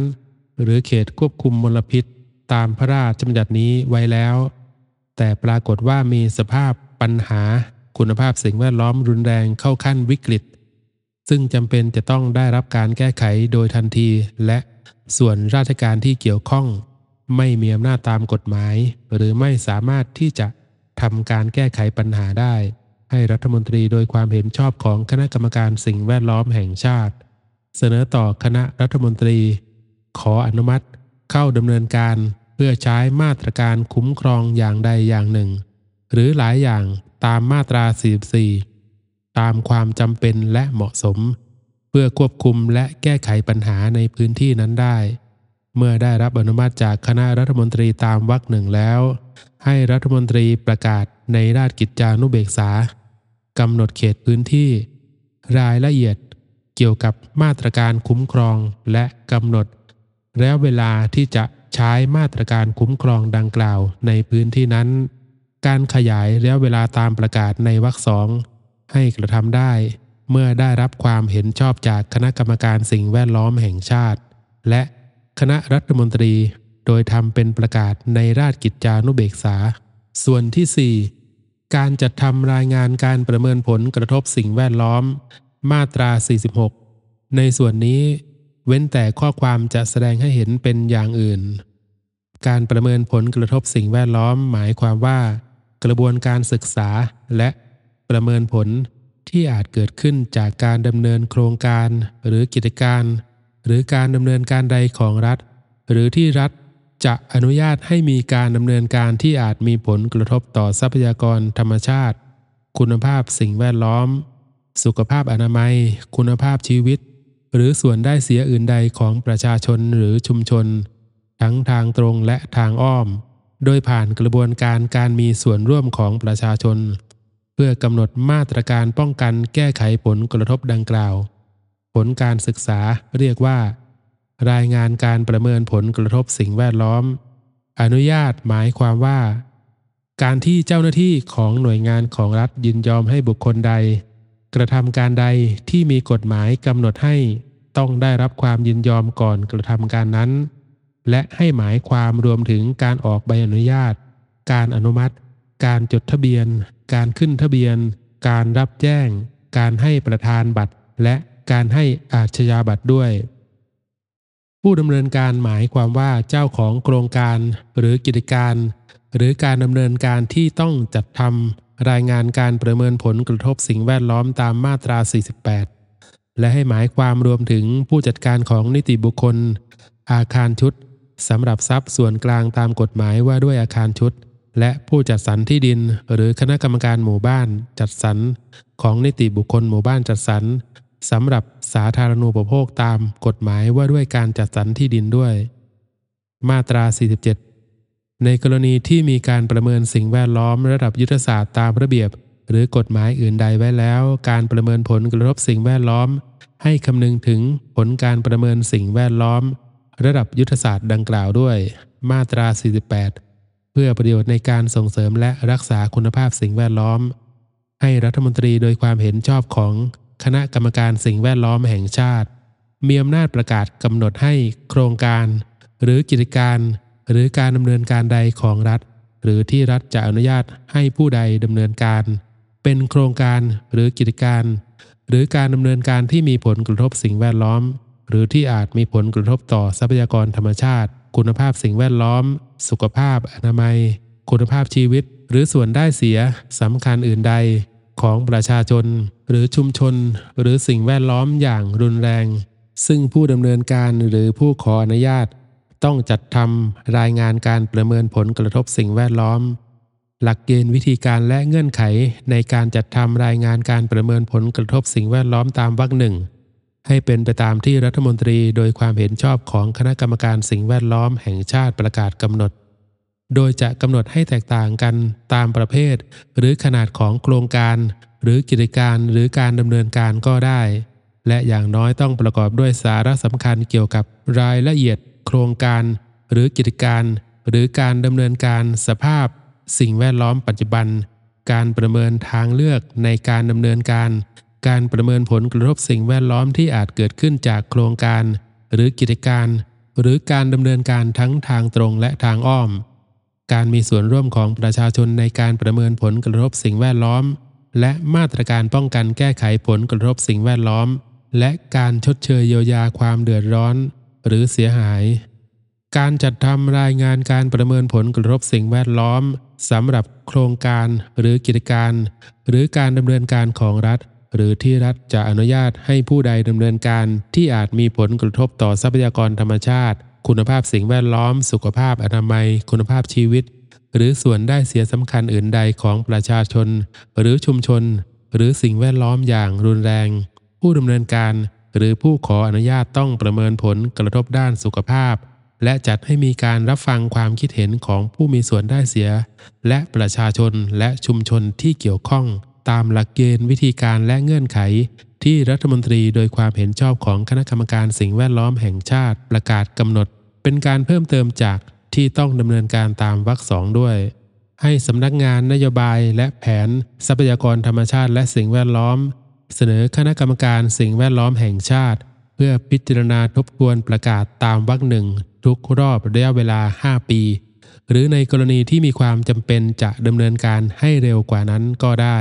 A: หรือเขตควบคุมมลพิษ ตามพระราชบัญญัตินี้ไว้แล้ว แต่ปรากฏว่ามีสภาพปัญหา คุณภาพสิ่งแวดล้อมรุนแรงเข้าขั้นวิกฤต ซึ่งจำเป็นจะต้องได้รับการแก้ไขโดยทันที และส่วนราชการที่เกี่ยวข้อง ไม่มีอำนาจตามกฎหมาย หรือไม่สามารถที่จะทำการแก้ไขปัญหาได้ ให้รัฐมนตรีโดยความเห็นชอบของคณะกรรมการสิ่งแวดล้อมแห่งชาติ เสนอต่อคณะรัฐมนตรี ขออนุมัติ เข้าดำเนินการเพื่อใช้มาตรการคุ้มครองอย่างใดอย่างหนึ่ง หรือหลายอย่าง ตามมาตรา 44 ตามความจำเป็นและเหมาะสม เพื่อควบคุมและแก้ไขปัญหาในพื้นที่นั้นได้ เมื่อได้รับอนุมัติจากคณะรัฐมนตรีตามวรรคหนึ่งแล้ว ให้รัฐมนตรีประกาศในราชกิจจานุเบกษากำหนดเขตพื้นที่ รายละเอียดเกี่ยวกับมาตรการคุ้มครองและกำหนด แล้วเวลาที่จะใช้มาตรการคุ้มครองดังกล่าวในพื้นที่นั้น การขยายระยะเวลาตามประกาศในวรรคสองให้กระทำได้ เมื่อได้รับความเห็นชอบจากคณะกรรมการสิ่งแวดล้อมแห่งชาติ และคณะรัฐมนตรี โดยทำเป็นประกาศในราชกิจจานุเบกษา ส่วนที่ 4 การจัดทำรายงานการประเมินผลกระทบสิ่งแวดล้อม มาตรา 46 ในส่วนนี้เว้นแต่ข้อความจะแสดงให้เห็นเป็นอย่างอื่น การประเมินผลกระทบสิ่งแวดล้อมหมายความว่า กระบวนการศึกษาและประเมินผลที่อาจเกิดขึ้นจากการดำเนินโครงการหรือกิจการ หรือการดำเนินการใดของรัฐ หรือที่รัฐจะอนุญาตให้มีการดำเนินการที่อาจมีผลกระทบต่อทรัพยากรธรรมชาติ คุณภาพสิ่งแวดล้อม สุขภาพอนามัย คุณภาพชีวิต หรือส่วนได้เสียอื่นใดของประชาชนหรือชุมชน ทั้งทางตรงและทางอ้อม โดยผ่านกระบวนการการมีส่วนร่วมของประชาชน เพื่อกำหนดมาตรการป้องกันแก้ไขผลกระทบดังกล่าว ผลการศึกษาเรียกว่า รายงานการประเมินผลกระทบสิ่งแวดล้อม อนุญาตหมายความว่า การที่เจ้าหน้าที่ของหน่วยงานของรัฐยินยอมให้บุคคลใด กระทำการใดที่มีกฎหมายกำหนดให้ต้องได้รับความยินยอมก่อนกระทำการนั้น และให้หมายความรวมถึงการออกใบอนุญาต การอนุมัติ การจดทะเบียน การขึ้นทะเบียน การรับแจ้ง การให้ประธานบัตร และการให้อาชญาบัตรด้วย ผู้ดำเนินการหมายความว่าเจ้าของโครงการหรือกิจการ หรือการดำเนินการที่ต้องจัดทำรายงานการประเมินผลกระทบสิ่งแวดล้อมตามมาตรา 48 และให้หมายความรวมถึงผู้จัดการของนิติบุคคล อาคารชุด สำหรับทรัพย์ส่วนกลางตามกฎหมายว่าด้วยอาคารชุด และผู้จัดสรรที่ดิน หรือคณะกรรมการหมู่บ้านจัดสรรของนิติบุคคลหมู่บ้านจัดสรรสำหรับสาธารณูปโภคตามกฎหมายว่าด้วยการจัดสรรที่ดินด้วย มาตรา 47 ในกรณีที่มีการประเมินสิ่งแวดล้อมระดับยุทธศาสตร์ตามระเบียบ หรือกฎหมายอื่นใดไว้แล้ว การประเมินผลกระทบสิ่งแวดล้อม ให้คำนึงถึงผลการประเมินสิ่งแวดล้อม ระดับยุทธศาสตร์ดังกล่าวด้วย มาตรา 48 เพื่อประโยชน์ในการส่งเสริมและรักษาคุณภาพสิ่งแวดล้อม ให้รัฐมนตรีโดยความเห็นชอบของคณะกรรมการสิ่งแวดล้อมแห่งชาติ มีอำนาจประกาศกำหนดให้โครงการ หรือกิจการ หรือการดำเนินการใดของรัฐ หรือที่รัฐจะอนุญาตให้ผู้ใดดำเนินการ เป็นโครงการหรือกิจการ หรือการดำเนินการที่มีผลกระทบสิ่งแวดล้อม หรือที่อาจมีผลกระทบต่อทรัพยากรธรรมชาติ คุณภาพสิ่งแวดล้อม สุขภาพอนามัย คุณภาพชีวิต หรือส่วนได้เสียสำคัญอื่นใด ของประชาชน หรือชุมชน หรือสิ่งแวดล้อมอย่างรุนแรง ซึ่งผู้ดำเนินการหรือผู้ขออนุญาต ต้องจัดทำรายงานการประเมินผลกระทบสิ่งแวดล้อม หลักเกณฑ์วิธีการและเงื่อนไขในการจัดทำรายงานการประเมินผลกระทบสิ่งแวดล้อมตามวรรคหนึ่ง ให้เป็นไปตามที่รัฐมนตรีโดยความเห็นชอบของคณะกรรมการสิ่งแวดล้อมแห่งชาติประกาศกำหนด โดยจะกำหนดให้แตกต่างกันตามประเภท หรือขนาดของโครงการ หรือกิจการหรือการดำเนินการก็ได้ และอย่างน้อยต้องประกอบด้วยสาระสำคัญเกี่ยวกับรายละเอียด โครงการ หรือกิจการ หรือการดำเนินการสภาพ สิ่งแวดล้อมปัจจุบัน การประเมินทางเลือกในการดำเนินการ การประเมินผลกระทบสิ่งแวดล้อมที่อาจเกิดขึ้นจากโครงการ หรือกิจการ หรือการดำเนินการทั้งทางตรงและทางอ้อม การมีส่วนร่วมของประชาชนในการประเมินผลกระทบสิ่งแวดล้อม และมาตรการป้องกันแก้ไขผลกระทบสิ่งแวดล้อม และการชดเชยเยียวยาความเดือดร้อน หรือเสียหาย การจัดทำรายงานการประเมินผลกระทบสิ่งแวดล้อมสำหรับโครงการหรือกิจการ หรือการดำเนินการของรัฐ หรือที่รัฐจะอนุญาตให้ผู้ใดดำเนินการที่อาจมีผลกระทบต่อทรัพยากรธรรมชาติ คุณภาพสิ่งแวดล้อม สุขภาพอนามัย คุณภาพชีวิต หรือส่วนได้เสียสำคัญอื่นใดของประชาชน หรือชุมชน หรือสิ่งแวดล้อมอย่างรุนแรง ผู้ดำเนินการ หรือผู้ขออนุญาตต้องประเมินผลกระทบด้านสุขภาพ และจัดให้มีการรับฟังความคิดเห็นของผู้มีส่วนได้เสีย และประชาชนและชุมชนที่เกี่ยวข้อง ตามหลักเกณฑ์วิธีการและเงื่อนไข ที่รัฐมนตรีโดยความเห็นชอบของคณะกรรมการสิ่งแวดล้อมแห่งชาติประกาศกำหนด เป็นการเพิ่มเติมจากที่ต้องดำเนินการตามวรรคสองด้วย ให้สำนักงานนโยบายและแผนทรัพยากรธรรมชาติและสิ่งแวดล้อม เสนอคณะกรรมการสิ่งแวดล้อมแห่งชาติ เพื่อพิจารณาทบทวนประกาศตามวรรคหนึ่งทุกรอบระยะเวลา 5 ปี หรือในกรณีที่มีความจำเป็นจะดำเนินการให้เร็วกว่านั้นก็ได้